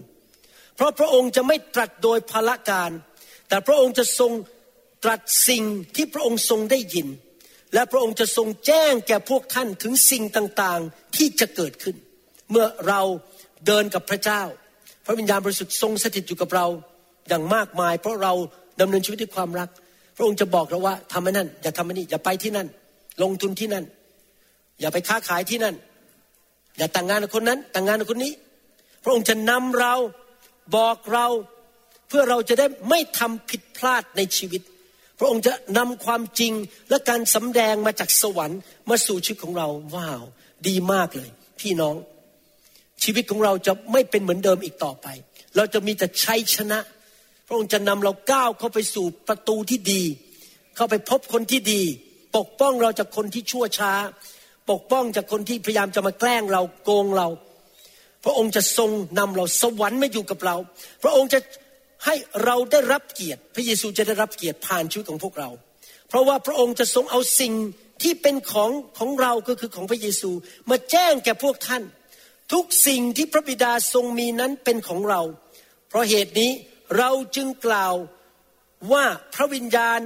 เพราะพระองค์จะไม่ตรัสโดยพละการ แต่พระองค์จะทรงตรัสสิ่งที่พระองค์ทรงได้ยิน และพระองค์จะทรงแจ้งแก่พวกท่านถึงสิ่งต่างๆที่จะเกิดขึ้น เมื่อเราเดินกับพระเจ้า พระวิญญาณบริสุทธิ์ทรงสถิตอยู่กับเราอย่างมากมาย เพราะเราดำเนินชีวิตด้วยความรัก พระองค์จะบอกเราว่าทำอันนั้นอย่าทำอันนี้อย่าไปที่นั่น ลงทุนที่นั่น อย่าไปค้าขายที่นั่น อย่าแต่งงานกับคนนั้น แต่างงานกับคนนี้ พระองค์จะนำเราบอกเราเพื่อเราจะได้ไม่ทำผิดพลาดในชีวิต พระองค์จะนำความจริงและการสำแดงมาจากสวรรค์มาสู่ชีวิตของเราว้าว ดีมากเลย พี่น้อง ชีวิตของเราจะไม่เป็นเหมือนเดิมอีกต่อไป เราจะมีแต่ชัยชนะ พระองค์จะนำเราก้าวเข้าไปสู่ประตูที่ดี เข้าไปพบคนที่ดี ปกป้องเราจากคนที่ชั่วช้า ปกป้องจากคนที่พยายามจะมาแกล้งเราโกงเรา พระองค์จะทรงนำเราสวรรค์มาอยู่กับเรา พระองค์จะให้เราได้รับเกียรติ พระเยซูจะได้รับเกียรติผ่านชีวิตของพวกเรา เพราะว่าพระองค์จะทรงเอาสิ่งที่เป็นของของเราก็คือของพระเยซู มาแจ้งแก่พวกท่าน ทุกสิ่งที่พระบิดาทรงมีนั้นเป็นของเรา เพราะเหตุนี้เราจึงกล่าวว่าพระวิญญาณ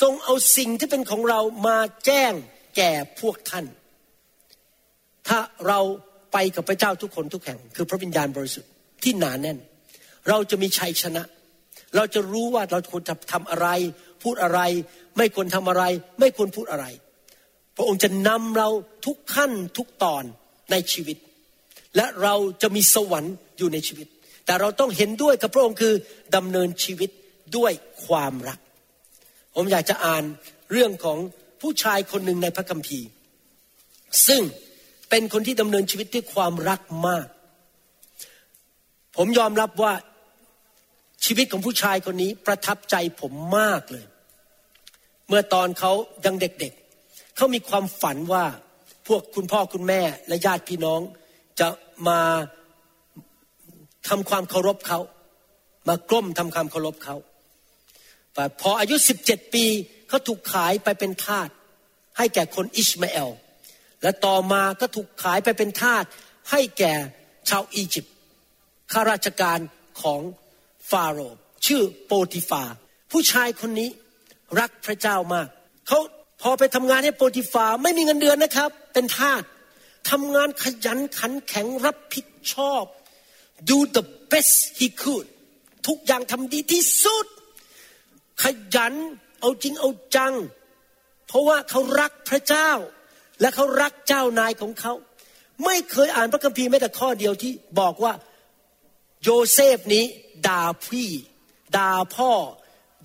ทรงเอาสิ่งที่เป็นของเรามาแจ้งแก่พวกท่าน ถ้าเราไปกับพระเจ้าทุกคนทุกแห่ง คือพระวิญญาณบริสุทธิ์ที่หนาแน่น เราจะมีชัยชนะ เราจะรู้ว่าเราควรจะทำอะไร พูดอะไร ไม่ควรทำอะไร ไม่ควรพูดอะไร พระองค์จะนำเราทุกขั้นทุกตอนในชีวิต และเราจะมีสวรรค์อยู่ในชีวิต แต่เราต้องเห็นด้วยกับพระองค์คือดำเนินชีวิตด้วยความรัก ผมอยากจะอ่านเรื่องของผู้ชายคนหนึ่งในพระคัมภีร์ ซึ่งเเป็นคนที่ดำเนินชีวิตด้วยความรักมาก ผมยอมรับว่าชีวิตของผู้ชายคนนี้ประทับใจผมมากเลย เมื่อตอนเขายังเด็กๆ เขามีความฝันว่าพวกคุณพ่อคุณแม่และญาติพี่น้องจะมาทำความเคารพเขา มากล้มทำความเคารพเขาแต่พออายุ 17 ปีเขาถูกขายไปเป็นทาสให้แก่คนอิชมาเอล และต่อมาก็ถูกขายไปเป็นทาสให้แก่ชาวอียิปต์ข้าราชการของฟาโรห์ชื่อโปติฟา ผู้ชายคนนี้รักพระเจ้ามากเขาพอไปทำงานให้โปติฟาไม่มีเงินเดือนนะครับ เป็นทาสทำงานขยันขันแข็งรับผิดชอบ do the best he could ทุกอย่างทำดีที่สุด ขยันเอาจริงเอาจัง เพราะว่าเขารักพระเจ้า และเขารักเจ้านายของเขา ไม่เคยอ่านพระคัมภีร์แม้แต่ข้อเดียวที่บอกว่าโยเซฟนี้ด่าพี่ด่าพ่อ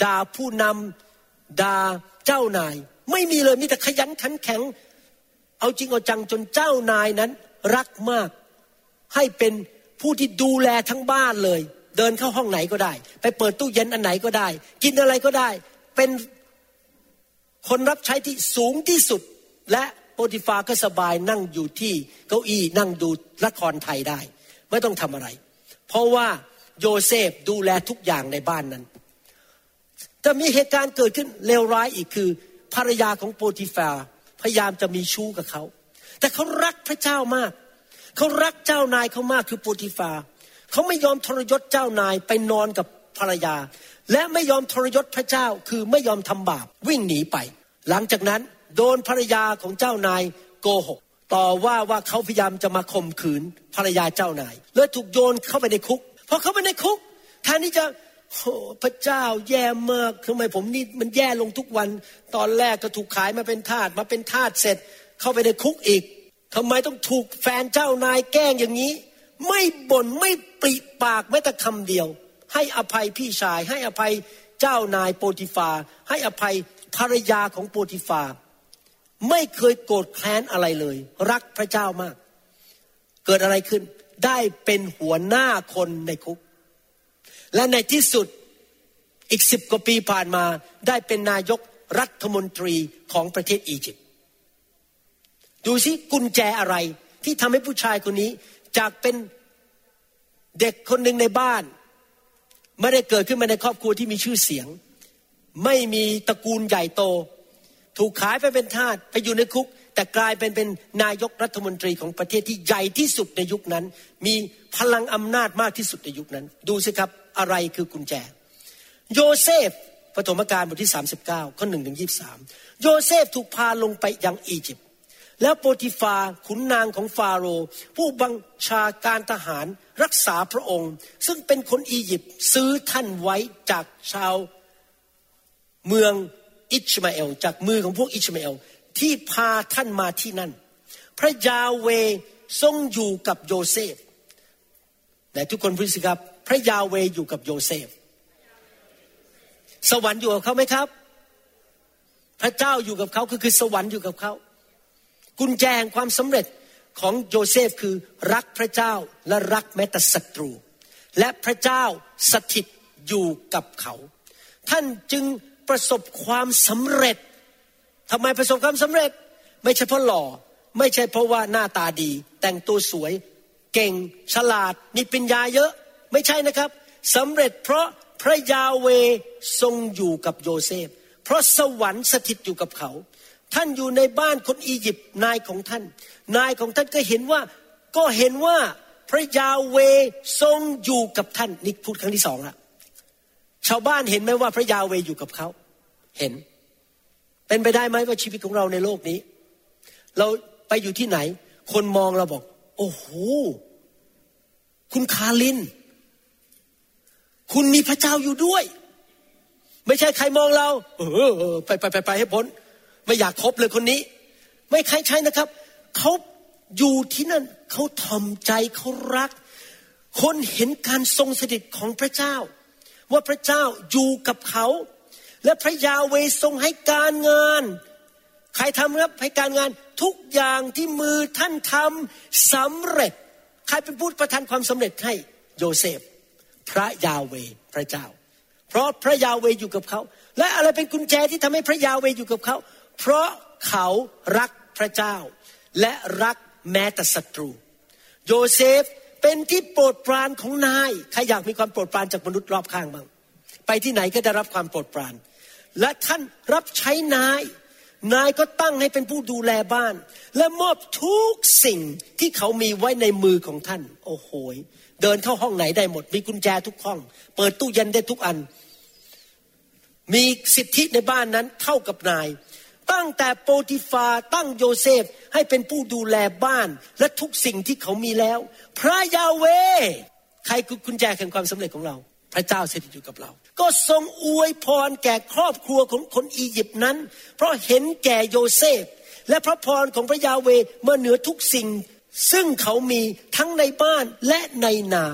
ด่าผู้นำด่าเจ้านาย ไม่มีเลยมีแต่ขยันขันแข็ง เอาจริงเอาจังจนเจ้านายนั้นรักมาก ให้เป็นผู้ที่ดูแลทั้งบ้านเลย เดินเข้าห้องไหนก็ได้ ไปเปิดตู้เย็นอันไหนก็ได้ กินอะไรก็ได้ เป็นคนรับใช้ที่สูงที่สุดและ โปรติฟาก็สบายนั่งอยู่ที่เก้าอี้นั่งดูละครไทยได้ ไม่ต้องทำอะไร เพราะว่าโยเซฟดูแลทุกอย่างในบ้านนั้น แต่มีเหตุการณ์เกิดขึ้นเลวร้ายอีกคือ ภรรยาของโปรติฟาพยายามจะมีชู้กับเขา แต่เขารักพระเจ้ามาก เขารักเจ้านายเขามากคือโปรติฟาเขาไม่ยอมทรยศเจ้านายไปนอนกับภรรยา และไม่ยอมทรยศพระเจ้าคือไม่ยอมทำบาปวิ่งหนีไป หลังจากนั้น โดนภรรยาของเจ้านายโกหก ต่อว่าว่าเขาพยายามจะมาข่มขืนภรรยาเจ้านายเลยถูกโยนเข้าไปในคุกพอเข้าไปในคุกแทนที่จะโอ้พระเจ้าแย่มากทำไมผมนี่มันแย่ลงทุกวัน ตอนแรกก็ถูกขายมาเป็นทาสมาเป็นทาสเสร็จ เข้าไปในคุกอีกทำไมต้องถูกแฟนเจ้านายแกล้งอย่างนี้ ไม่บ่นไม่ปริปากแม้แต่คำเดียว ให้อภัยพี่ชาย ให้อภัยเจ้านายโปติฟา ให้อภัยภรรยาของโปติฟา ไม่เคยโกรธแค้นอะไรเลย รักพระเจ้ามาก เกิดอะไรขึ้น ได้เป็นหัวหน้าคนในคุก และในที่สุดอีกสิบกว่าปีผ่านมา ได้เป็นนายกรัฐมนตรีของประเทศอียิปต์ดูสิกุญแจอะไรที่ทำให้ผู้ชายคนนี้ จากเป็นเด็กคนหนึ่งในบ้าน ไม่ได้เกิดขึ้นมาในครอบครัวที่มีชื่อเสียง ไม่มีตระกูลใหญ่โต ถูกขายไปเป็นทาสไปอยู่ในคุก แต่กลายเป็นเป็นนายกรัฐมนตรีของประเทศที่ใหญ่ที่สุดในยุคนั้น มีพลังอำนาจมากที่สุดในยุคนั้น ดูสิครับอะไรคือกุญแจ โยเซฟปฐมกาลบทที่ 39 ข้อหนึ่งถึงยีโยเซฟถูกพาลงไปยังอียิปต์ แล้วโปติฟาขุนนางของฟาโรผู้บังชาการทหารรักษาพระองค์ ซึ่งเป็นคนอียิปต์ซื้อท่านไว้จากชาวเมือง อิชมาเอล จากมือของพวกอิชมาเอล ที่พาท่านมาที่นั่น พระยาห์เวห์ทรงอยู่กับโยเซฟแต่ทุกคนพูดสิครับ พระยาห์เวห์อยู่กับโยเซฟ สวรรค์อยู่กับเขาไหมครับ พระเจ้าอยู่กับเขาคือคือสวรรค์อยู่กับเขา กุญแจแห่งความสำเร็จของโยเซฟคือรักพระเจ้าและรักแม้แต่ศัตรู และพระเจ้าสถิตอยู่กับเขา ท่านจึง ประสบความสำเร็จทำไมประสบความสำเร็จ ไม่ใช่เพราะหล่อ ไม่ใช่เพราะว่าหน้าตาดี แต่งตัวสวย เก่ง ฉลาด มีปัญญาเยอะ ไม่ใช่นะครับสำเร็จเพราะพระยาเวทรงอยู่กับโยเซฟ เพราะสวรรค์สถิตอยู่กับเขา ท่านอยู่ในบ้านคนอียิปต์นายของท่าน นายของท่านก็เห็นว่า ก็เห็นว่าพระยาเวทรงอยู่กับท่านนี่พูดครั้งที่สองละ ชาวบ้านเห็นไหมว่าพระยาเวอยู่กับเขา เห็น เป็นไปได้ไหมว่าชีวิตของเราในโลกนี้ เราไปอยู่ที่ไหน คนมองเราบอก โอ้โห คุณคาริน คุณมีพระเจ้าอยู่ด้วย ไม่ใช่ใครมองเรา เออไปไปไปไปให้พ้น ไม่อยากคบเลยคนนี้ ไม่ใครใช่นะครับ เขาอยู่ที่นั่นเขาทอมใจเขารัก คนเห็นการทรงสถิตของพระเจ้า ว่าพระเจ้าอยู่กับเขา และพระยาเวทรงให้การงาน ใครทำครับให้การงานทุกอย่างที่มือท่านทำสำเร็จ ใครเป็นผู้ประทานความสำเร็จให้โยเซฟ พระยาเวพระเจ้า เพราะพระยาห์เวห์อยู่กับเขา และอะไรเป็นกุญแจที่ทำให้พระยาห์เวห์อยู่กับเขา เพราะเขารักพระเจ้า และรักแม้แต่ศัตรู โยเซฟ เป็นที่โปรดปรานของนาย ใครอยากมีความโปรดปรานจากมนุษย์รอบข้างบ้าง ไปที่ไหนก็ได้รับความโปรดปราน และท่านรับใช้นาย นายก็ตั้งให้เป็นผู้ดูแลบ้าน และมอบทุกสิ่งที่เขามีไว้ในมือของท่าน โอ้โหเดินเข้าห้องไหนได้หมด มีกุญแจทุกห้อง เปิดตู้เย็นได้ทุกอัน มีสิทธิในบ้านนั้นเท่ากับนาย ตั้งแต่โปติฟาตั้งโยเซฟให้เป็นผู้ดูแลบ้านและทุกสิ่งที่เขามีแล้ว พระยาเว ใครคือกุญแจแห่งความสำเร็จของเรา พระเจ้าสถิตอยู่กับเรา ก็ทรงอวยพรแก่ครอบครัวของคนอียิปต์นั้น เพราะเห็นแก่โยเซฟ และพระพรของพระยาเวเมื่อเหนือทุกสิ่ง ซึ่งเขามีทั้งในบ้านและในนา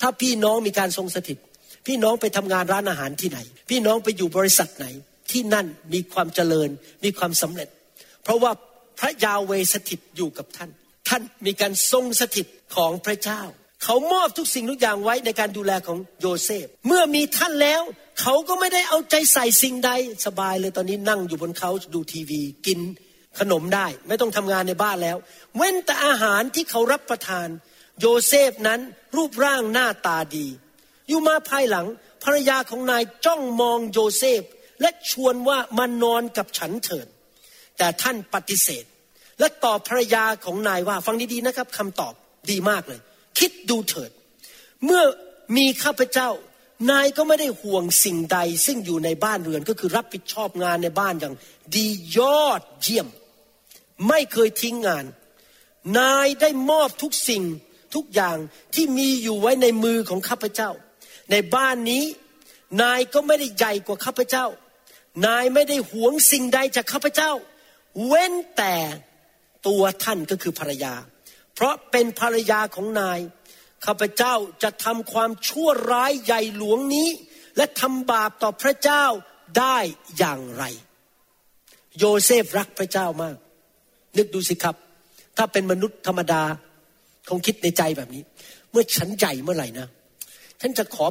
ถ้าพี่น้องมีการทรงสถิต พี่น้องไปทำงานร้านอาหารที่ไหน พี่น้องไปอยู่บริษัทไหน ที่นั่นมีความเจริญมีความสำเร็จ เพราะว่าพระยาเวสถิตอยู่กับท่าน ท่านมีการทรงสถิตของพระเจ้า เขามอบทุกสิ่งทุกอย่างไว้ในการดูแลของโยเซฟ เมื่อมีท่านแล้ว เขาก็ไม่ได้เอาใจใส่สิ่งใดสบายเลยตอนนี้นั่งอยู่บนเขาดูทีวีกินขนมได้ ไม่ต้องทำงานในบ้านแล้ว เว้นแต่อาหารที่เขารับประทาน โยเซฟนั้นรูปร่างหน้าตาดี อยู่มาภายหลังภรรยาของนายจ้องมองโยเซฟ และชวนว่ามานอนกับฉันเถิด แต่ท่านปฏิเสธ และตอบภรรยาของนายว่าฟังดีๆนะครับคำตอบดีมากเลย คิดดูเถิด เมื่อมีข้าพเจ้านายก็ไม่ได้ห่วงสิ่งใดซึ่งอยู่ในบ้านเรือนก็คือรับผิดชอบงานในบ้านอย่างดียอดเยี่ยม ไม่เคยทิ้งงาน นายได้มอบทุกสิ่งทุกอย่างที่มีอยู่ไว้ในมือของข้าพเจ้า ในบ้านนี้ นายก็ไม่ได้ใหญ่กว่าข้าพเจ้า นายไม่ได้หวงสิ่งใดจากข้าพเจ้า เว้นแต่ตัวท่านก็คือภรรยา เพราะเป็นภรรยาของนาย ข้าพเจ้าจะทำความชั่วร้ายใหญ่หลวงนี้ และทำบาปต่อพระเจ้าได้อย่างไร โยเซฟรักพระเจ้ามาก นึกดูสิครับ ถ้าเป็นมนุษย์ธรรมดาคงคิดในใจแบบนี้ เมื่อฉันใหญ่เมื่อไหร่นะฉันจะขอ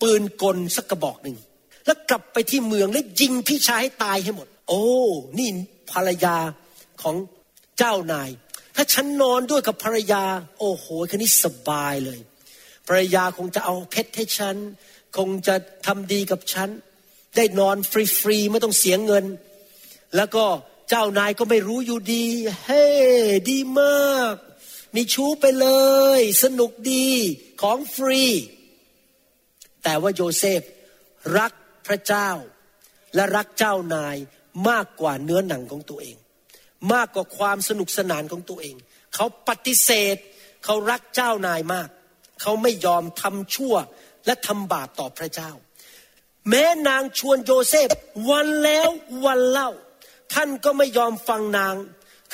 ปืนกลสักกระบอกหนึ่ง แล้วกลับไปที่เมืองแล้วยิงพี่ชายให้ตายให้หมด โอ้ นี่ภรรยาของเจ้านาย ถ้าฉันนอนด้วยกับภรรยา โอ้โหคันนี้สบายเลย ภรรยาคงจะเอาเพชรให้ฉัน คงจะทำดีกับฉัน ได้นอนฟรีๆไม่ต้องเสียเงิน แล้วก็เจ้านายก็ไม่รู้อยู่ดี เฮ้ดีมาก มีชู้ไปเลย สนุกดีของฟรี แต่ว่าโยเซฟรัก พระเจ้า และรักเจ้านายมากกว่าเนื้อหนังของตัวเอง มากกว่าความสนุกสนานของตัวเอง เขาปฏิเสธ เขารักเจ้านายมาก เขาไม่ยอมทำชั่วและทำบาปต่อพระเจ้า แม้นางชวนโยเซฟวันแล้ววันเล่า ท่านก็ไม่ยอมฟังนาง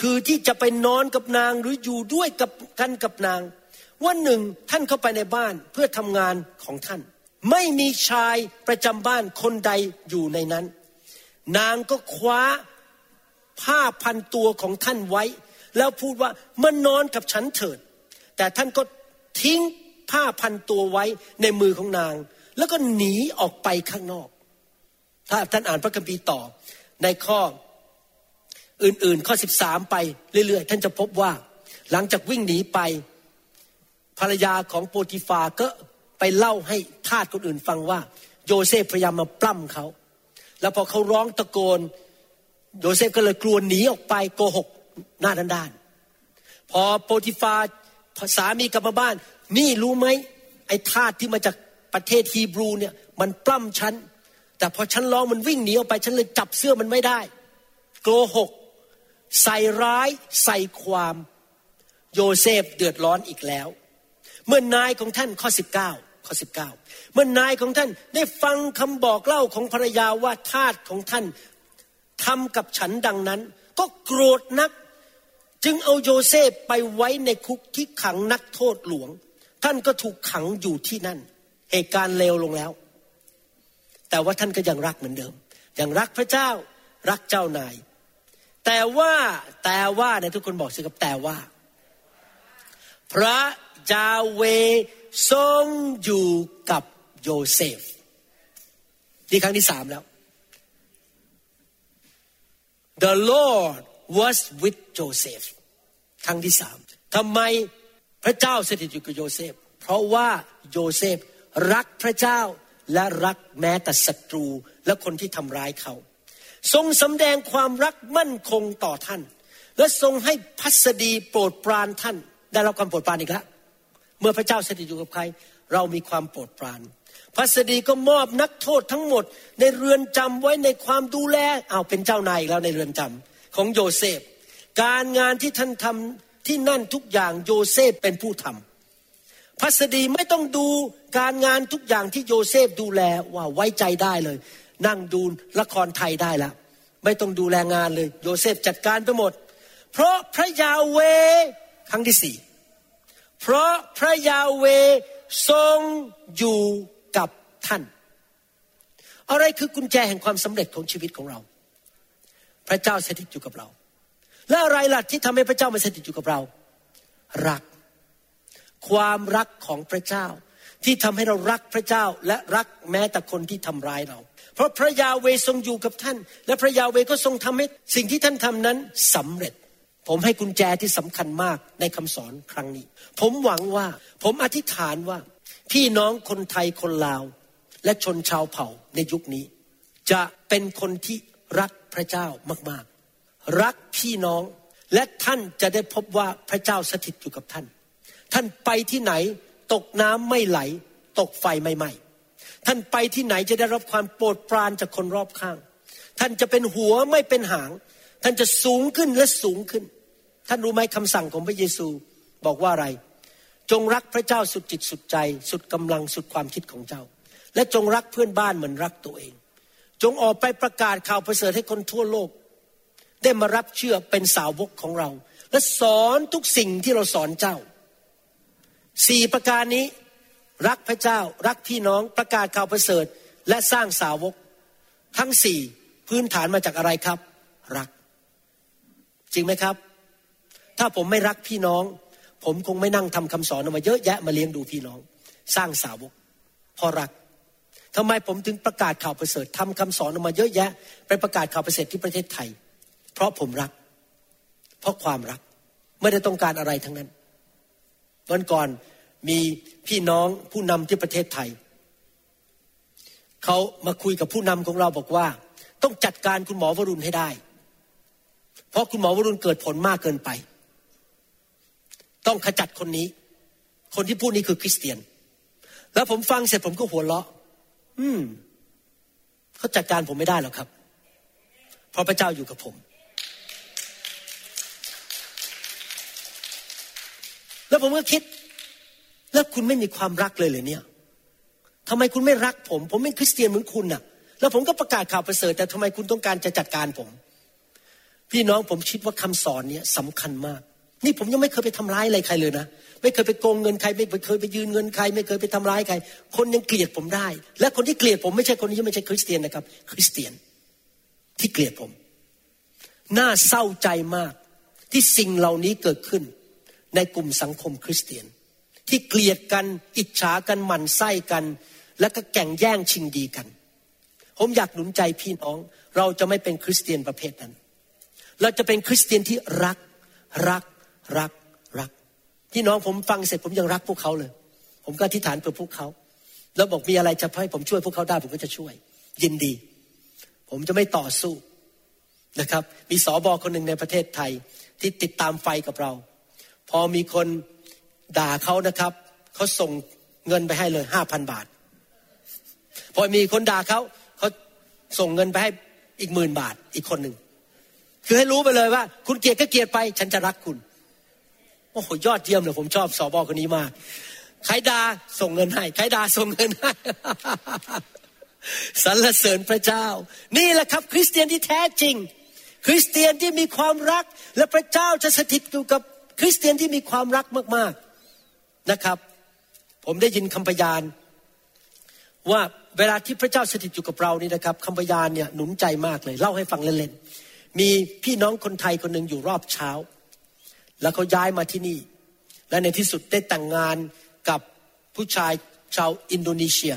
คือที่จะไปนอนกับนางหรืออยู่ด้วยกับกันกับนาง วันหนึ่งท่านเข้าไปในบ้านเพื่อทำงานของท่าน ไม่มีชายประจำบ้านคนใดอยู่ในนั้น นางก็คว้าผ้าพันตัวของท่านไว้ แล้วพูดว่ามานอนกับฉันเถิด แต่ท่านก็ทิ้งผ้าพันตัวไว้ในมือของนาง แล้วก็หนีออกไปข้างนอก ถ้าท่านอ่านพระคัมภีร์ต่อ ในข้ออื่นๆ ข้อ 13 ไปเรื่อยๆ ท่านจะพบว่า หลังจากวิ่งหนีไป ภรรยาของโปรติฟาก็ ไปเล่าให้ทาสคนอื่นฟังว่า โยเซฟพยายามมาปล้ำเขา แล้วพอเขาร้องตะโกน โยเซฟก็เลยกลัวหนีออกไปโกหกหน้าด้านๆพอโปรติฟาสามีกลับมาบ้าน นี่รู้ไหมไอ้ทาสที่มาจากประเทศฮีบรูเนี่ยมันปล้ำฉัน แต่พอฉันร้องมันวิ่งหนีออกไปฉันเลยจับเสื้อมันไม่ได้โกหก ใส่ร้ายใส่ความ โยเซฟเดือดร้อนอีกแล้ว เมื่อนายของท่านข้อ 19ข้อ19 เมื่อนายของท่านได้ฟังคำบอกเล่าของภรรยาว่าทาสของท่านทำกับฉันดังนั้น ก็โกรธนัก จึงเอาโยเซฟไปไว้ในคุกที่ขังนักโทษหลวง ท่านก็ถูกขังอยู่ที่นั่น เหตุการณ์เลวลงแล้ว แต่ว่าท่านก็ยังรักเหมือนเดิม ยังรักพระเจ้ารักเจ้านาย แต่ว่าแต่ว่าเนี่ยทุกคนบอกสิครับแต่ว่า พระ ยาห์เวห์ทรงอยู่กับโยเซฟนี่ครั้งที่สามแล้ว The Lord was with Joseph ครั้งที่สามทำไมพระเจ้าสถิตอยู่กับโยเซฟ เพราะว่าโยเซฟรักพระเจ้าและรักแม้แต่ศัตรูและคนที่ทำร้ายเขา ทรงสำแดงความรักมั่นคงต่อท่าน และทรงให้พัสดีโปรดปรานท่าน ได้รับความโปรดปรานอีกแล้ว เมื่อพระเจ้าสถิตอยู่กับใคร เรามีความโปรดปรานพัสดีก็มอบนักโทษทั้งหมด ในเรือนจำไว้ในความดูแลเอาเป็นเจ้านายแล้วในเรือนจำของโยเซฟ การงานที่ท่านทำที่นั่นทุกอย่างโยเซฟเป็นผู้ทำพัสดีไม่ต้องดูการงานทุกอย่างที่โยเซฟดูแลว่าไว้ใจได้เลย นั่งดูละครไทยได้ละไม่ต้องดูแลงานเลย โยเซฟจัดการไปหมด เพราะพระยาเวครั้งที่สี่ เพราะพระยาเวทรงอยู่กับท่าน อะไรคือกุญแจแห่งความสำเร็จของชีวิตของเรา พระเจ้าสถิตอยู่กับเรา และอะไรล่ะที่ทำให้พระเจ้ามาสถิตอยู่กับเรา รัก ความรักของพระเจ้า ที่ทำให้เรารักพระเจ้าและรักแม้แต่คนที่ทำร้ายเรา เพราะพระยาเวทรงอยู่กับท่าน และพระยาเวก็ทรงทำให้สิ่งที่ท่านทำนั้นสำเร็จ ผมให้กุญแจที่สำคัญมากในคำสอนครั้งนี้ ผมหวังว่าผมอธิษฐานว่า พี่น้องคนไทยคนลาว และชนชาวเผ่าในยุคนี้ จะเป็นคนที่รักพระเจ้ามากๆ รักพี่น้องและท่านจะได้พบว่าพระเจ้าสถิตอยู่กับท่าน ท่านไปที่ไหนตกน้ำไม่ไหล ตกไฟไม่ไหม้ท่านไปที่ไหนจะได้รับความโปรดปรานจากคนรอบข้าง ท่านจะเป็นหัวไม่เป็นหาง ท่านจะสูงขึ้นและสูงขึ้น ท่านรู้ไหมคำสั่งของพระเยซูบอกว่าอะไร จงรักพระเจ้าสุดจิตสุดใจ สุดกำลังสุดความคิดของเจ้า และจงรักเพื่อนบ้านเหมือนรักตัวเอง จงออกไปประกาศข่าวประเสริฐให้คนทั่วโลก ได้มารับเชื่อเป็นสาวกของเรา และสอนทุกสิ่งที่เราสอนเจ้าสี่ประการนี้รักพระเจ้ารักพี่น้องประกาศข่าวประเสริฐและสร้างสาวก ทั้งสี่พื้นฐานมาจากอะไรครับ รัก จริงไหมครับ ถ้าผมไม่รักพี่น้อง ผมคงไม่นั่งทำคำสอนออกมาเยอะแยะมาเลี้ยงดูพี่น้อง สร้างสาวกเพราะรักทำไมผมถึงประกาศข่าวประเสริฐทำคำสอนออกมาเยอะแยะไปประกาศข่าวประเสริฐที่ประเทศไทย เพราะผมรัก เพราะความรักไม่ได้ต้องการอะไรทั้งนั้น วันก่อนมีพี่น้องผู้นำที่ประเทศไทยเขามาคุยกับผู้นำของเราบอกว่า ต้องจัดการคุณหมอวรุณให้ได้ เพราะคุณหมอวรุณเกิดผลมากเกินไป ต้องขจัดคนนี้ คนที่พูดนี้คือคริสเตียน แล้วผมฟังเสร็จผมก็หัวเราะ อืมเขาจัดการผมไม่ได้หรอกครับ เพราะพระเจ้าอยู่กับผม แล้วผมก็คิด แล้วคุณไม่มีความรักเลยเลยเนี่ยทำไมคุณไม่รักผม ผมเป็นคริสเตียนเหมือนคุณน่ะ แล้วผมก็ประกาศข่าวประเสริฐ แต่ทำไมคุณต้องการจะจัดการผม พี่น้องผมคิดว่าคำสอนเนี้ยสำคัญมาก นี่ผมยังไม่เคยไปทำร้ายอะไรใครเลยนะ ไม่เคยไปโกงเงินใคร ไม่เคยไปยืนเงินใคร ไม่เคยไปทำร้ายใคร คนยังเกลียดผมได้ และคนที่เกลียดผมไม่ใช่คนที่ไม่ใช่คริสเตียนนะครับ คริสเตียนที่เกลียดผม น่าเศร้าใจมากที่สิ่งเหล่านี้เกิดขึ้น ในกลุ่มสังคมคริสเตียน ที่เกลียดกันอิจฉากันหมั่นไส้กัน แล้วก็แก่งแย่งชิงดีกัน ผมอยากหนุนใจพี่น้อง เราจะไม่เป็นคริสเตียนประเภทนั้น เราจะเป็นคริสเตียนที่รักรัก รักรักพี่น้องผมฟังเสร็จผมยังรักพวกเขาเลย ผมก็อธิษฐานเพื่อพวกเขา แล้วบอกมีอะไรจะให้ผมช่วยพวกเขาได้ผมก็จะช่วย ยินดี ผมจะไม่ต่อสู้นะครับ มีสอบอคนหนึ่งในประเทศไทยที่ติดตามไฟกับเรา พอมีคนด่าเขานะครับเขาส่งเงินไปให้เลยห้าพันบาท พอมีคนด่าเขาเขาส่งเงินไปให้อีกหมื่นบาทอีกคนหนึ่งคือให้รู้ไปเลยว่า คุณเกลียดก็เกลียดไป ฉันจะรักคุณ โอ้โหยอดเยี่ยมเลยผมชอบสอบอคนนี้มากใครดาส่งเงินให้ใครดาส่งเงินให้สรรเสริญพระเจ้า นี่แหละครับ คริสเตียนที่แท้จริง คริสเตียนที่มีความรัก และพระเจ้าจะสถิตอยู่กับคริสเตียนที่มีความรักมากๆนะครับ ผมได้ยินคำพยาน ว่าเวลาที่พระเจ้าสถิตอยู่กับเรานี่นะครับคำพยานเนี่ยหนุนใจมากเลย เล่าให้ฟังเล่นๆมีพี่น้องคนไทยคนหนึ่งอยู่รอบเช้า แล้วเขาย้ายมาที่นี่ และในที่สุดได้แต่งงานกับผู้ชายชาวอินโดนีเซีย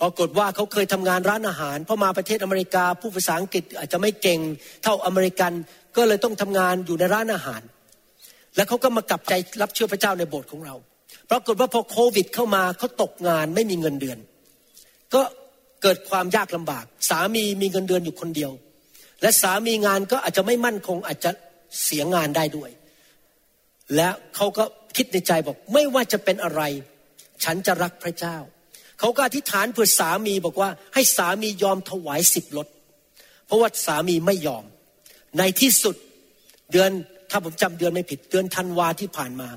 ปรากฏว่าเขาเคยทำงานร้านอาหารพอมาประเทศอเมริกาผู้ภาษาอังกฤษอาจจะไม่เก่งเท่าอเมริกันก็เลยต้องทำงานอยู่ในร้านอาหาร แล้วเขาก็มากลับใจรับเชื่อพระเจ้าในโบสถ์ของเรา ปรากฏว่าพอโควิด เข้ามาเขาตกงานไม่มีเงินเดือน ก็เกิดความยากลำบาก สามีมีเงินเดือนอยู่คนเดียว และสามีงานก็อาจจะไม่มั่นคงอาจจะ เสียงานได้ด้วย และเขาก็คิดในใจบอกไม่ว่าจะเป็นอะไร ฉันจะรักพระเจ้า เขาก็อธิษฐานเพื่อสามีบอกว่าให้สามียอมถวายสิบรถเพราะว่าสามีไม่ยอม ในที่สุดเดือนถ้าผมจำเดือนไม่ผิดเดือนธันวาที่ผ่านมา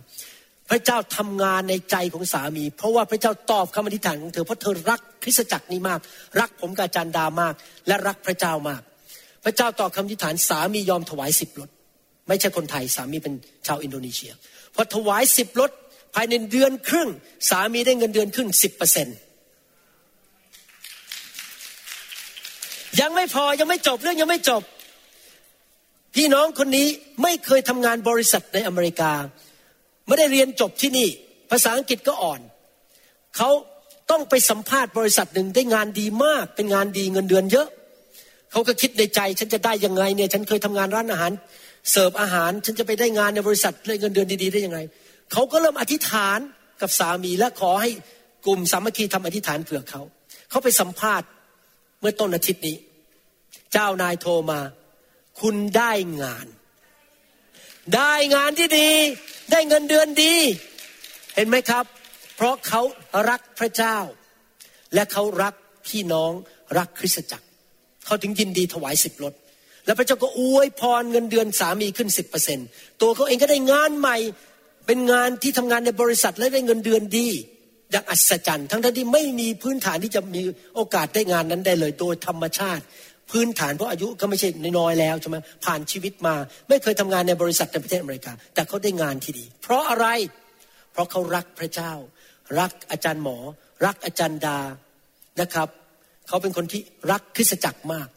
พระเจ้าทำงานในใจของสามี เพราะว่าพระเจ้าตอบคำอธิษฐานของเธอเพราะเธอรักคริสตจักรนี้มาก รักผมกับอาจารย์ดามาก และรักพระเจ้ามาก พระเจ้าตอบคำอธิษฐานสามียอมถวายสิบรถ ไม่ใช่คนไทยสามีเป็นชาวอินโดนีเซียพอถวายสิบรถภายในเดือนครึ่ง สามีได้เงินเดือนครึ่งสิบเปอร์เซ็นยังไม่พอยังไม่จบเรื่องยังไม่จบ พี่น้องคนนี้ไม่เคยทำงานบริษัทในอเมริกา ไม่ได้เรียนจบที่นี่ ภาษาอังกฤษก็อ่อน เขาต้องไปสัมภาษณ์บริษัทหนึ่งได้งานดีมาก เป็นงานดีเงินเดือนเยอะ เขาก็คิดในใจ ฉันจะได้ยังไงเนี่ย ฉันเคยทำงานร้านอาหาร เสิร์ฟอาหารฉันจะไปได้งานในบริษัทได้เงินเดือนดีๆได้ยังไงเขาก็เริ่มอธิษฐานกับสามีและขอให้กลุ่มสามัคคีทำอธิษฐานเผื่อเขา เขาไปสัมภาษณ์เมื่อต้นอาทิตย์นี้ เจ้านายโทรมา คุณได้งาน ได้งานที่ดี ได้เงินเดือนดี เห็นไหมครับ เพราะเขารักพระเจ้า และเขารักพี่น้องรักคริสตจักร เขาถึงยินดีถวายสิบรถ แล้วพระเจ้าก็อวยพรเงินเดือนสามีขึ้นสิบเปอร์เซ็นตัวเขาเองก็ได้งานใหม่เป็นงานที่ทำงานในบริษัทและได้เงินเดือนดีอย่างอัศจรรย์ ทั้งที่ไม่มีพื้นฐานที่จะมีโอกาสได้งานนั้นได้เลยโดยธรรมชาติ พื้นฐานเพราะอายุก็ไม่ใช่น้อยแล้วใช่ไหมผ่านชีวิตมา ไม่เคยทำงานในบริษัทในประเทศอเมริกา แต่เขาได้งานที่ดี เพราะอะไร เพราะเขารักพระเจ้า รักอาจารย์หมอ รักอาจารย์ดานะครับ เขาเป็นคนที่รักคริสตจักรมาก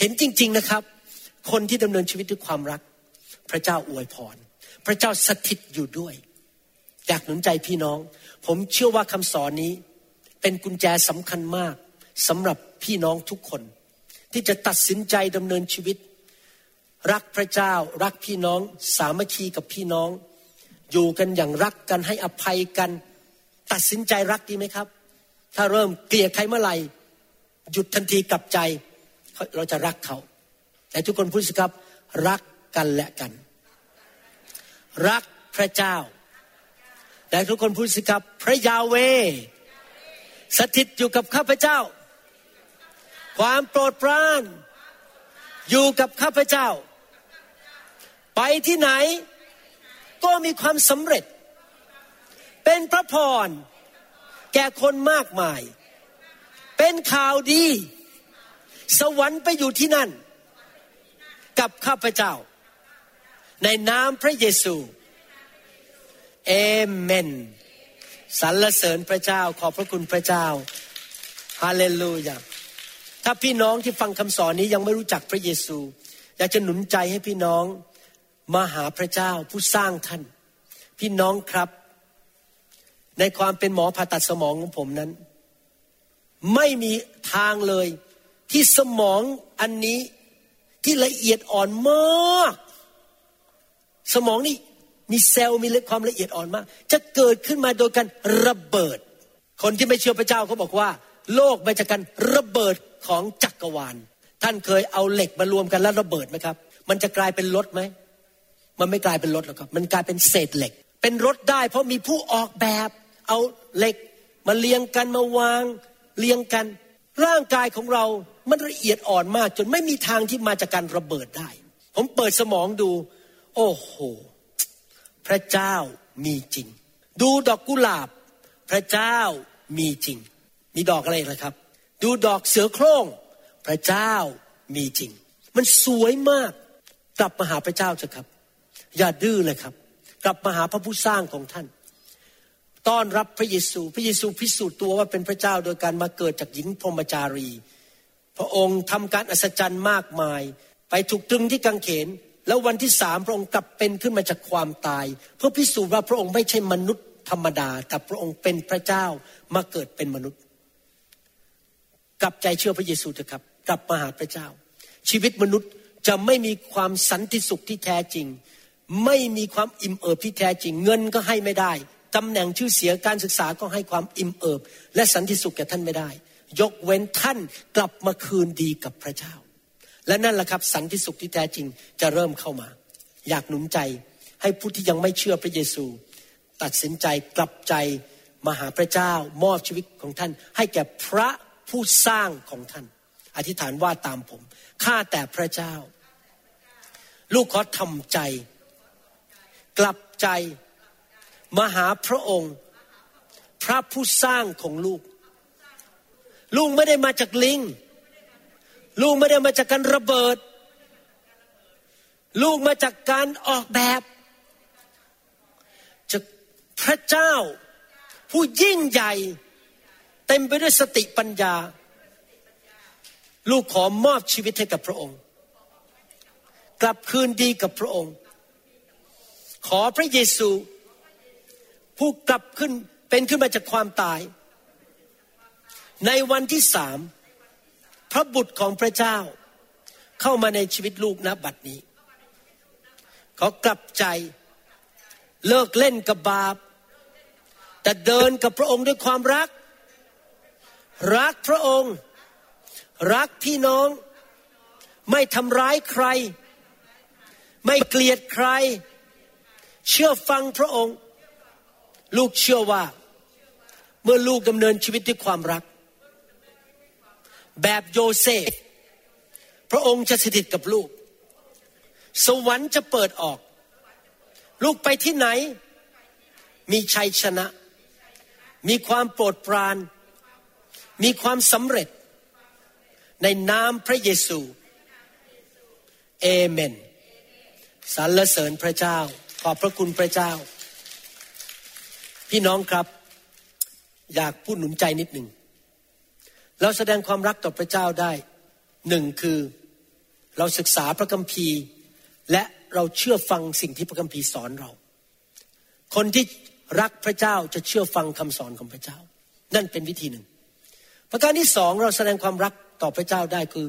เห็นจริง ๆนะครับ คนที่ดำเนินชีวิตด้วยความรัก พระเจ้าอวยพร พระเจ้าสถิตอยู่ด้วย อยากหนุนใจพี่น้อง ผมเชื่อว่าคำสอนนี้ เป็นกุญแจสำคัญมากสำหรับพี่น้องทุกคน ที่จะตัดสินใจดำเนินชีวิต รักพระเจ้า รักพี่น้อง สามัคคีกับพี่น้อง อยู่กันอย่างรักกันให้อภัยกัน ตัดสินใจรักดีไหมครับ ถ้าเริ่มเกลียดใครเมื่อไหร่หยุดทันทีกลับใจ เราจะรักเขา แต่ทุกคนพูดสิครับ รักกันและกัน รักพระเจ้า แต่ทุกคนพูดสิครับ พระยาเว สถิตอยู่กับข้าพเจ้า ความโปรดปราน อยู่กับข้าพเจ้า ไปที่ไหน ก็มีความสำเร็จ เป็นพระพร แก่คนมากมาย เป็นข่าวดี สวรรค์ไปอยู่ที่นั่น กับข้าพเจ้า ในนามพระเยซูเอเมนสรรเสริญพระเจ้าขอบพระคุณพระเจ้าฮาเลลูยาถ้าพี่น้องที่ฟังคำสอนนี้ยังไม่รู้จักพระเยซู อยากจะหนุนใจให้พี่น้องมาหาพระเจ้าผู้สร้างท่าน พี่น้องครับ ในความเป็นหมอผ่าตัดสมองของผมนั้น ไม่มีทางเลย ที่สมองอันนี้ที่ละเอียดอ่อนมาก สมองนี่มีเซลล์มีความละเอียดอ่อนมาก จะเกิดขึ้นมาโดยการระเบิด คนที่ไม่เชื่อพระเจ้าเขาบอกว่า โลกมาจากการระเบิดของจักรวาล ท่านเคยเอาเหล็กมารวมกันแล้วระเบิดไหมครับ มันจะกลายเป็นรถไหมมันไม่กลายเป็นรถหรอกครับ มันกลายเป็นเศษเหล็ก เป็นรถได้เพราะมีผู้ออกแบบ เอาเหล็กมาเรียงกันมาวางเรียงกัน ร่างกายของเรา มันละเอียดอ่อนมาก จนไม่มีทางที่มาจากการระเบิดได้ ผมเปิดสมองดู โอ้โห พระเจ้ามีจริง ดูดอกกุหลาบ พระเจ้ามีจริง มีดอกอะไรอีกล่ะครับ ดูดอกเสือโคร่ง พระเจ้ามีจริง มันสวยมาก กลับมาหาพระเจ้าเถอะครับ อย่าดื้อเลยครับ กลับมาหาพระผู้สร้างของท่านต้อนรับพระเยซู พระเยซูพิสูจน์ตัวว่าเป็นพระเจ้าโดยการมาเกิดจากหญิงพรหมจารี พระองค์ทำการอัศจรรย์มากมาย ไปถูกตรึงที่กังเขน แล้ววันที่สามพระองค์กลับเป็นขึ้นมาจากความตาย เพื่อพิสูจน์ว่าพระองค์ไม่ใช่มนุษย์ธรรมดาแต่พระองค์เป็นพระเจ้ามาเกิดเป็นมนุษย์ กลับใจเชื่อพระเยซูเถอะครับ กลับมาหาพระเจ้า ชีวิตมนุษย์จะไม่มีความสันติสุขที่แท้จริง ไม่มีความอิ่มเอิบที่แท้จริง เงินก็ให้ไม่ได้ตำแหน่งชื่อเสียงการศึกษาก็ให้ความอิ่มเอิบ และสันติสุขแก่ท่านไม่ได้ ยกเว้นท่านกลับมาคืนดีกับพระเจ้า และนั่นแหละครับสันติสุขที่แท้จริงจะเริ่มเข้ามา อยากหนุนใจให้ผู้ที่ยังไม่เชื่อพระเยซู ตัดสินใจกลับใจมาหาพระเจ้ามอบชีวิตของท่าน ให้แก่พระผู้สร้างของท่าน อธิษฐานว่าตามผมข้าแต่พระเจ้า ลูกขอทำใจ กลับใจมาหาพระองค์ พระผู้สร้างของลูก ลูกไม่ได้มาจากลิง ลูกไม่ได้มาจากการระเบิด ลูกมาจากการออกแบบจากพระเจ้า ผู้ยิ่งใหญ่ เต็มไปด้วยสติปัญญา ลูกขอมอบชีวิตให้กับพระองค์ กลับคืนดีกับพระองค์ ขอพระเยซู ผู้กลับขึ้นเป็นขึ้นมาจากความตาย ในวันที่สามพระบุตรของพระเจ้าเข้ามาในชีวิตลูกนะบัดนี้เขากลับใจเลิกเล่นกับบาป แต่เดินกับพระองค์ด้วยความรัก รักพระองค์ รักพี่น้อง ไม่ทำร้ายใคร ไม่เกลียดใคร เชื่อฟังพระองค์ ลูกเชื่อว่า เมื่อลูกดำเนินชีวิตด้วยความรัก แบบโยเซฟ พระองค์จะสถิตกับลูก สวรรค์จะเปิดออก ลูกไปที่ไหน มีชัยชนะ มีความโปรดปราน มีความสำเร็จ ในนามพระเยซู เอเมนสรรเสริญพระเจ้า ขอบพระคุณพระเจ้า พี่น้องครับ อยากพูดหนุนใจนิดหนึ่ง เราแสดงความรักต่อพระเจ้าได้หนึ่งคือเราศึกษาพระคัมภีร์ และเราเชื่อฟังสิ่งที่พระคัมภีร์สอนเรา คนที่รักพระเจ้าจะเชื่อฟังคำสอนของพระเจ้า นั่นเป็นวิธีหนึ่ง ประการที่สองเราแสดงความรักต่อพระเจ้าได้คือ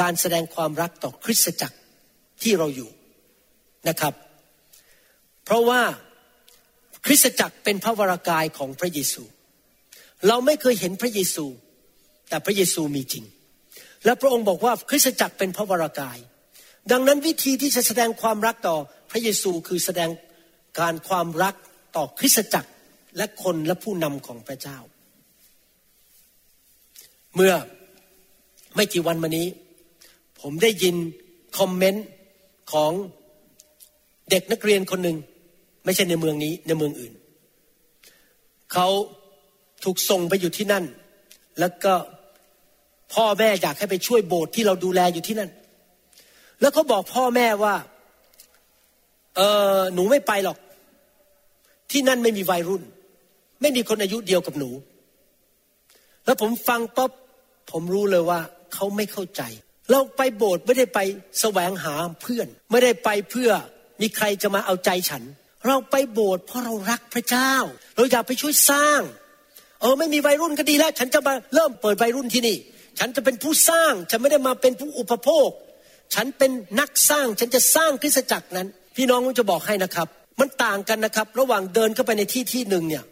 การแสดงความรักต่อคริสตจักรที่เราอยู่นะครับ เพราะว่าคริสตจักรเป็นพระวรากายของพระเยซู เราไม่เคยเห็นพระเยซู แต่พระเยซูมีจริง และพระองค์บอกว่าคริสตจักรเป็นพระวรากาย ดังนั้นวิธีที่จะแสดงความรักต่อพระเยซูคือแสดงการความรักต่อคริสตจักรและคนและผู้นำของพระเจ้า เมื่อไม่กี่วันมานี้ ผมได้ยินคอมเมนต์ของเด็กนักเรียนคนหนึ่งไม่ใช่ในเมืองนี้ในเมืองอื่น เขาถูกส่งไปอยู่ที่นั่น แล้วก็ พ่อแม่อยากให้ไปช่วยโบสถ์ที่เราดูแลอยู่ที่นั่น แล้วเขาบอกพ่อแม่ว่า เออหนูไม่ไปหรอก ที่นั่นไม่มีวัยรุ่น ไม่มีคนอายุเดียวกับหนู แล้วผมฟังป๊บผมรู้เลยว่าเขาไม่เข้าใจ เราไปโบสถ์ไม่ได้ไปแสวงหาเพื่อน ไม่ได้ไปเพื่อมีใครจะมาเอาใจฉัน เราไปโบสถ์เพราะเรารักพระเจ้า เราอยากไปช่วยสร้าง เออไม่มีวัยรุ่นก็ดีแล้ว ฉันจะมาเริ่มเปิดวัยรุ่นที่นี่ ฉันจะเป็นผู้สร้าง ฉันไม่ได้มาเป็นผู้อุปโภค ฉันเป็นนักสร้าง ฉันจะสร้างคริสตจักรนั้น พี่น้องผมจะบอกให้นะครับ มันต่างกันนะครับ ระหว่างเดินเข้าไปในที่ที่หนึ่งเนี่ย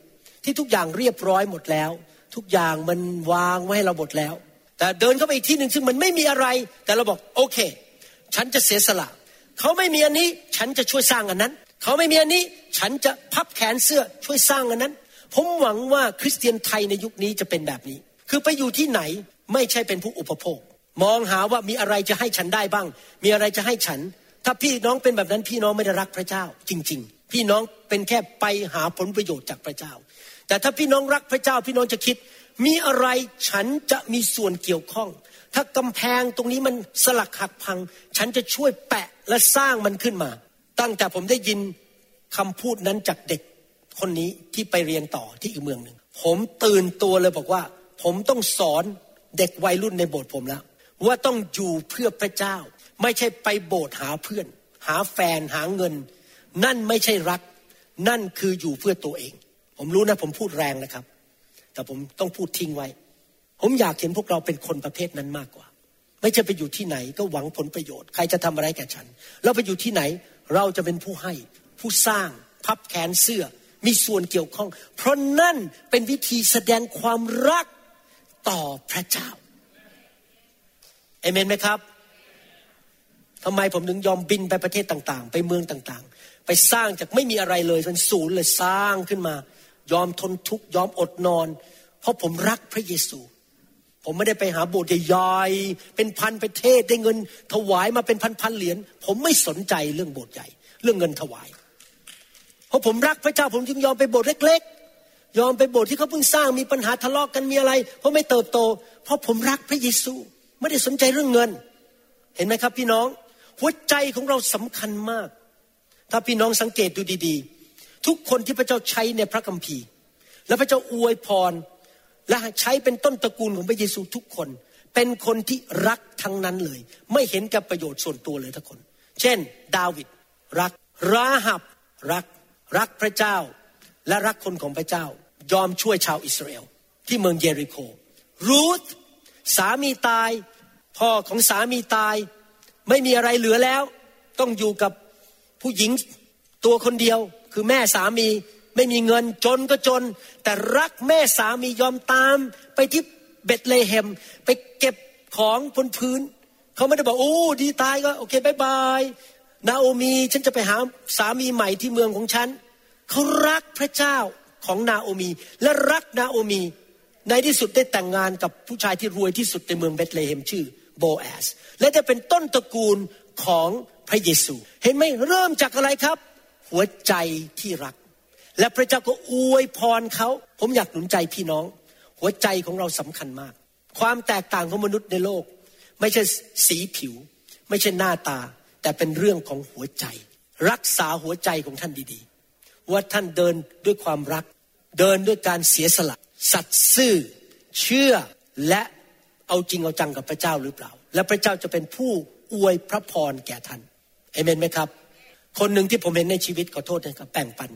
ที่ทุกอย่างเรียบร้อยหมดแล้ว ทุกอย่างมันวางไว้ให้เราหมดแล้ว แต่เดินเข้าไปอีกที่หนึ่งซึ่งมันไม่มีอะไร แต่เราบอกโอเค ฉันจะเสียสละ เขาไม่มีอันนี้ ฉันจะช่วยสร้างอันนั้น เขาไม่มีอันนี้ ฉันจะพับแขนเสื้อช่วยสร้างอันนั้น ผมหวังว่าคริสเตียนไทยในยุคนี้จะเป็นแบบนี้ คือไปอยู่ที่ไหน ไม่ใช่เป็นผู้อุปโภค มองหาว่ามีอะไรจะให้ฉันได้บ้าง มีอะไรจะให้ฉัน ถ้าพี่น้องเป็นแบบนั้นพี่น้องไม่ได้รักพระเจ้า จริง ๆ พี่น้องเป็นแค่ไปหาผลประโยชน์จากพระเจ้า แต่ถ้าพี่น้องรักพระเจ้า พี่น้องจะคิด มีอะไรฉันจะมีส่วนเกี่ยวข้อง ถ้ากำแพงตรงนี้มันสลักหักพัง ฉันจะช่วยแปะและสร้างมันขึ้นมา ตั้งแต่ผมได้ยินคำพูดนั้นจากเด็กคนนี้ที่ไปเรียนต่อที่อีกเมืองหนึ่งผมตื่นตัวเลยบอกว่า ผมต้องสอน เด็กวัยรุ่นในโบสถ์ผมแล้ว ว่าต้องอยู่เพื่อพระเจ้า ไม่ใช่ไปโบสถ์หาเพื่อน หาแฟนหาเงิน นั่นไม่ใช่รัก นั่นคืออยู่เพื่อตัวเอง ผมรู้นะผมพูดแรงนะครับ แต่ผมต้องพูดทิ้งไว้ ผมอยากเห็นพวกเราเป็นคนประเภทนั้นมากกว่า ไม่ใช่ไปอยู่ที่ไหนก็หวังผลประโยชน์ใครจะทำอะไรแก่ฉัน เราไปอยู่ที่ไหนเราจะเป็นผู้ให้ ผู้สร้างพับแขนเสื้อมีส่วนเกี่ยวข้อง เพราะนั่นเป็นวิธีแสดงความรัก ต่อพระเจ้าเอเมนไหมครับทำไมผมถึงยอมบินไปประเทศต่างๆ ไปเมืองต่างๆ ไปสร้างจากไม่มีอะไรเลยเป็นศูนย์เลยสร้างขึ้นมา ยอมทนทุกข์ยอมอดนอน เพราะผมรักพระเยซู ผมไม่ได้ไปหาโบสถ์ใหญ่ๆเป็นพันประเทศได้เงิน ถวายมาเป็นพันๆเหรียญผมไม่สนใจเรื่องโบสถ์ใหญ่ เรื่องเงินถวาย เพราะผมรักพระเจ้าผมจึงยอมไปโบสถ์เล็ก ยอมไปโบสถ์ที่เขาเพิ่งสร้างมีปัญหาทะเลาะกกันมีอะไร เพราะไม่เติบโต เพราะผมรักพระเยซูไม่ได้สนใจเรื่องเงิน เห็นไหมครับ พี่น้องหัวใจของเราสำคัญมาก ถ้าพี่น้องสังเกตดูดี ๆ ทุกคนที่พระเจ้าใช้ในพระคัมภีร์ และพระเจ้าอวยพร และใช้เป็นต้นตระกูลของพระเยซูทุกคน เป็นคนที่รักทั้งนั้นเลย ไม่เห็นกับประโยชน์ส่วนตัวเลยทุกคน เช่น ดาวิดรักราหับรักรักพระเจ้า และรักคนของพระเจ้ายอมช่วยชาวอิสราเอลที่เมืองเยริโค รูธสามีตาย พ่อของสามีตาย ไม่มีอะไรเหลือแล้ว ต้องอยู่กับผู้หญิงตัวคนเดียว คือแม่สามีไม่มีเงินจนก็จน แต่รักแม่สามียอมตาม ไปที่เบตเลเฮม ไปเก็บของบนพื้น เขาไม่ได้บอกโอ้ดีตายก็โอเคบายบายนาโอมีฉันจะไปหาสามีใหม่ที่เมืองของฉัน เขารักพระเจ้าของนาโอมี และรักนาโอมี ในที่สุดได้แต่งงานกับผู้ชายที่รวยที่สุดในเมืองเบตเลเฮมชื่อโบแอสและจะเป็นต้นตระกูลของพระเยซู เห็นไหมเริ่มจากอะไรครับ หัวใจที่รัก และพระเจ้าก็อวยพรเขา ผมอยากหนุนใจพี่น้อง หัวใจของเราสำคัญมาก ความแตกต่างของมนุษย์ในโลก ไม่ใช่สีผิว ไม่ใช่หน้าตา แต่เป็นเรื่องของหัวใจ รักษาหัวใจของท่านดี ว่าท่านเดินด้วยความรัก เดินด้วยการเสียสละ สัตย์ซื่อ เชื่อและเอาจริงเอาจังกับพระเจ้าหรือเปล่า และพระเจ้าจะเป็นผู้อวยพระพรแก่ท่านเอเมนไหมครับ คนหนึ่งที่ผมเห็นในชีวิตขอโทษนะครับแบ่งปัน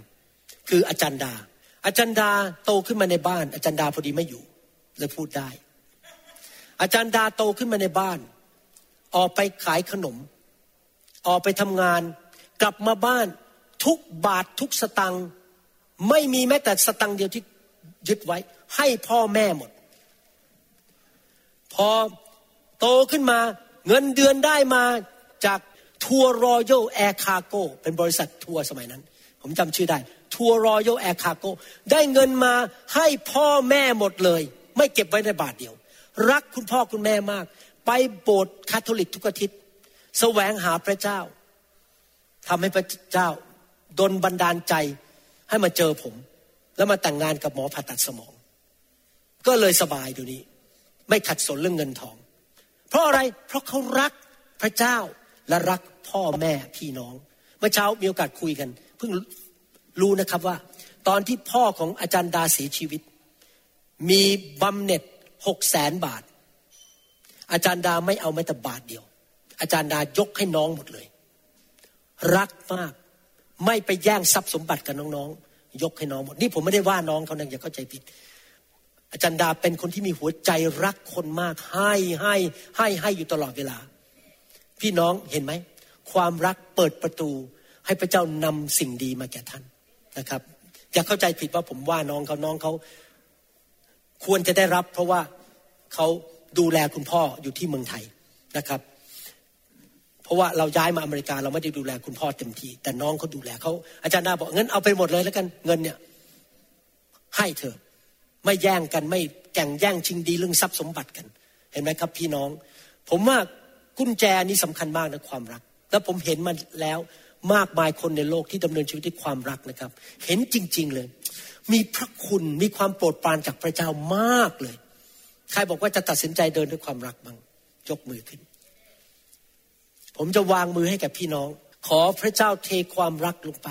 คืออาจารย์ดา อาจารย์ดาโตขึ้นมาในบ้าน อาจารย์ดาพอดีไม่อยู่เลยพูดได้ อาจารย์ดาโตขึ้นมาในบ้าน ออกไปขายขนม ออกไปทำงาน กลับมาบ้าน ทุกบาททุกสตังค์ไม่มีแม้แต่สตังค์เดียวที่ยึดไว้ ให้พ่อแม่หมด พอโตขึ้นมาเงินเดือนได้มาจากทัวร์ Royal Air Cargo เป็นบริษัททัวร์สมัยนั้น ผมจำชื่อได้ ทัวร์รอยัลแอร์คาโกได้เงินมาให้พ่อแม่หมดเลย ไม่เก็บไว้ในบาทเดียว รักคุณพ่อคุณแม่มาก ไปโบสถ์คาทอลิกทุกอาทิตย์ แสวงหาพระเจ้าทำให้พระเจ้า ดนบันดาลใจให้มาเจอผม แล้วมาแต่งงานกับหมอผ่าตัดสมอง ก็เลยสบายดูนี้ ไม่ขัดสนเรื่องเงินทอง เพราะอะไรเพราะเขารักพระเจ้าและรักพ่อแม่พี่น้อง เมื่อเช้ามีโอกาสคุยกัน เพิ่งรู้นะครับว่า ตอนที่พ่อของอาจารย์ดาเสียชีวิต มีบำเหน็จหกแสนบาท อาจารย์ดาไม่เอาแม้แต่บาทเดียว อาจารย์ดายกให้น้องหมดเลย รักมาก ไม่ไปแย่งทรัพย์สมบัติกับน้องๆ ยกให้น้องหมด นี่ผมไม่ได้ว่าน้องเขานะอย่าเข้าใจผิด อาจารย์ดาเป็นคนที่มีหัวใจรักคนมาก ให้ให้ให้ให้อยู่ตลอดเวลา พี่น้องเห็นไหม ความรักเปิดประตู ให้พระเจ้านำสิ่งดีมาแก่ท่านนะครับ อย่าเข้าใจผิดว่าผมว่าน้องเขาน้องเขาควรจะได้รับ เพราะว่าเขาดูแลคุณพ่ออยู่ที่เมืองไทยนะครับ ราะว่าเราย้ายมาอเมริกาเราไม่ได้ดูแลคุณพ่อเต็มที่ แต่น้องเขาดูแลเขาอาจารย์นาบอกเงินเอาไปหมดเลยแล้วกันเงินเนี่ยให้เธอไม่แย่งกันไม่แข่งแย่งชิงดีเรื่องทรัพย์สมบัติกัน เห็นไหมครับพี่น้อง ผมว่ากุญแจนี้สำคัญมากนะความรัก แล้วผมเห็นมันแล้วมากมายคนในโลกที่ดำเนินชีวิตด้วยความรักนะครับ เห็นจริง ๆเลย มีพระคุณมีความโปรดปรานจากพระเจ้ามากเลย ใครบอกว่าจะตัดสินใจเดินด้วยความรักบ้างยกมือขึ้น ผมจะวางมือให้แกับพี่น้อง ขอพระเจ้าเทความรักลงไป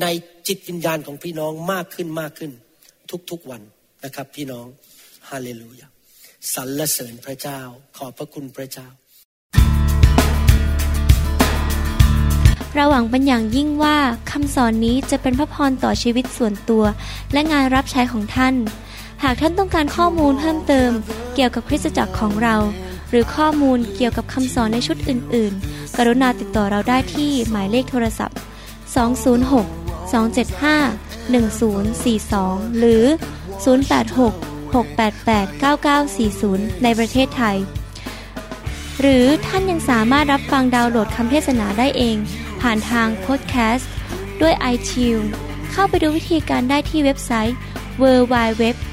ในจิตวิญญาณของพี่น้องมากขึ้นมากขึ้น ทุกๆวันนะครับ พี่น้องฮาเลลูยาสรรเสริญพระเจ้า ขอบพระคุณพระเจ้า เราหวังเป็นอย่างยิ่งว่าคำสอนนี้จะเป็นพระพรต่อชีวิตส่วนตัว และงานรับใช้ของท่าน หากท่านต้องการข้อมูลเพิ่มเติม เกี่ยวกับคริสตจักรของเรา หรือข้อมูลเกี่ยวกับคำสอนในชุดอื่น ๆ กรุณาติดต่อเราได้ที่หมายเลขโทรศัพท์ 206 275 1042 หรือ 086 688 9940 ในประเทศไทย หรือท่านยังสามารถรับฟังดาวน์โหลดคำเทศนาได้เอง ผ่านทางพอดแคสต์ด้วย iTunes เข้าไปดูวิธีการได้ที่เว็บไซต์ www.newhic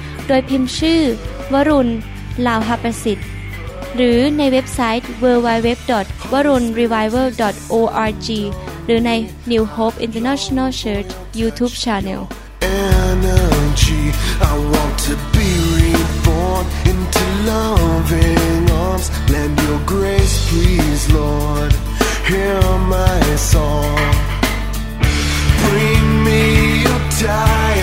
โดยพิมพ์ชื่อ วรุณลาวหประสิทธิ์ หรือในเว็บไซต์ www.warunrevival.org หรือใน New Hope International Church YouTube Channel energy. I want to be reborn into loving arms. Lend your grace, please, Lord. Hear my song. Bring me your tired.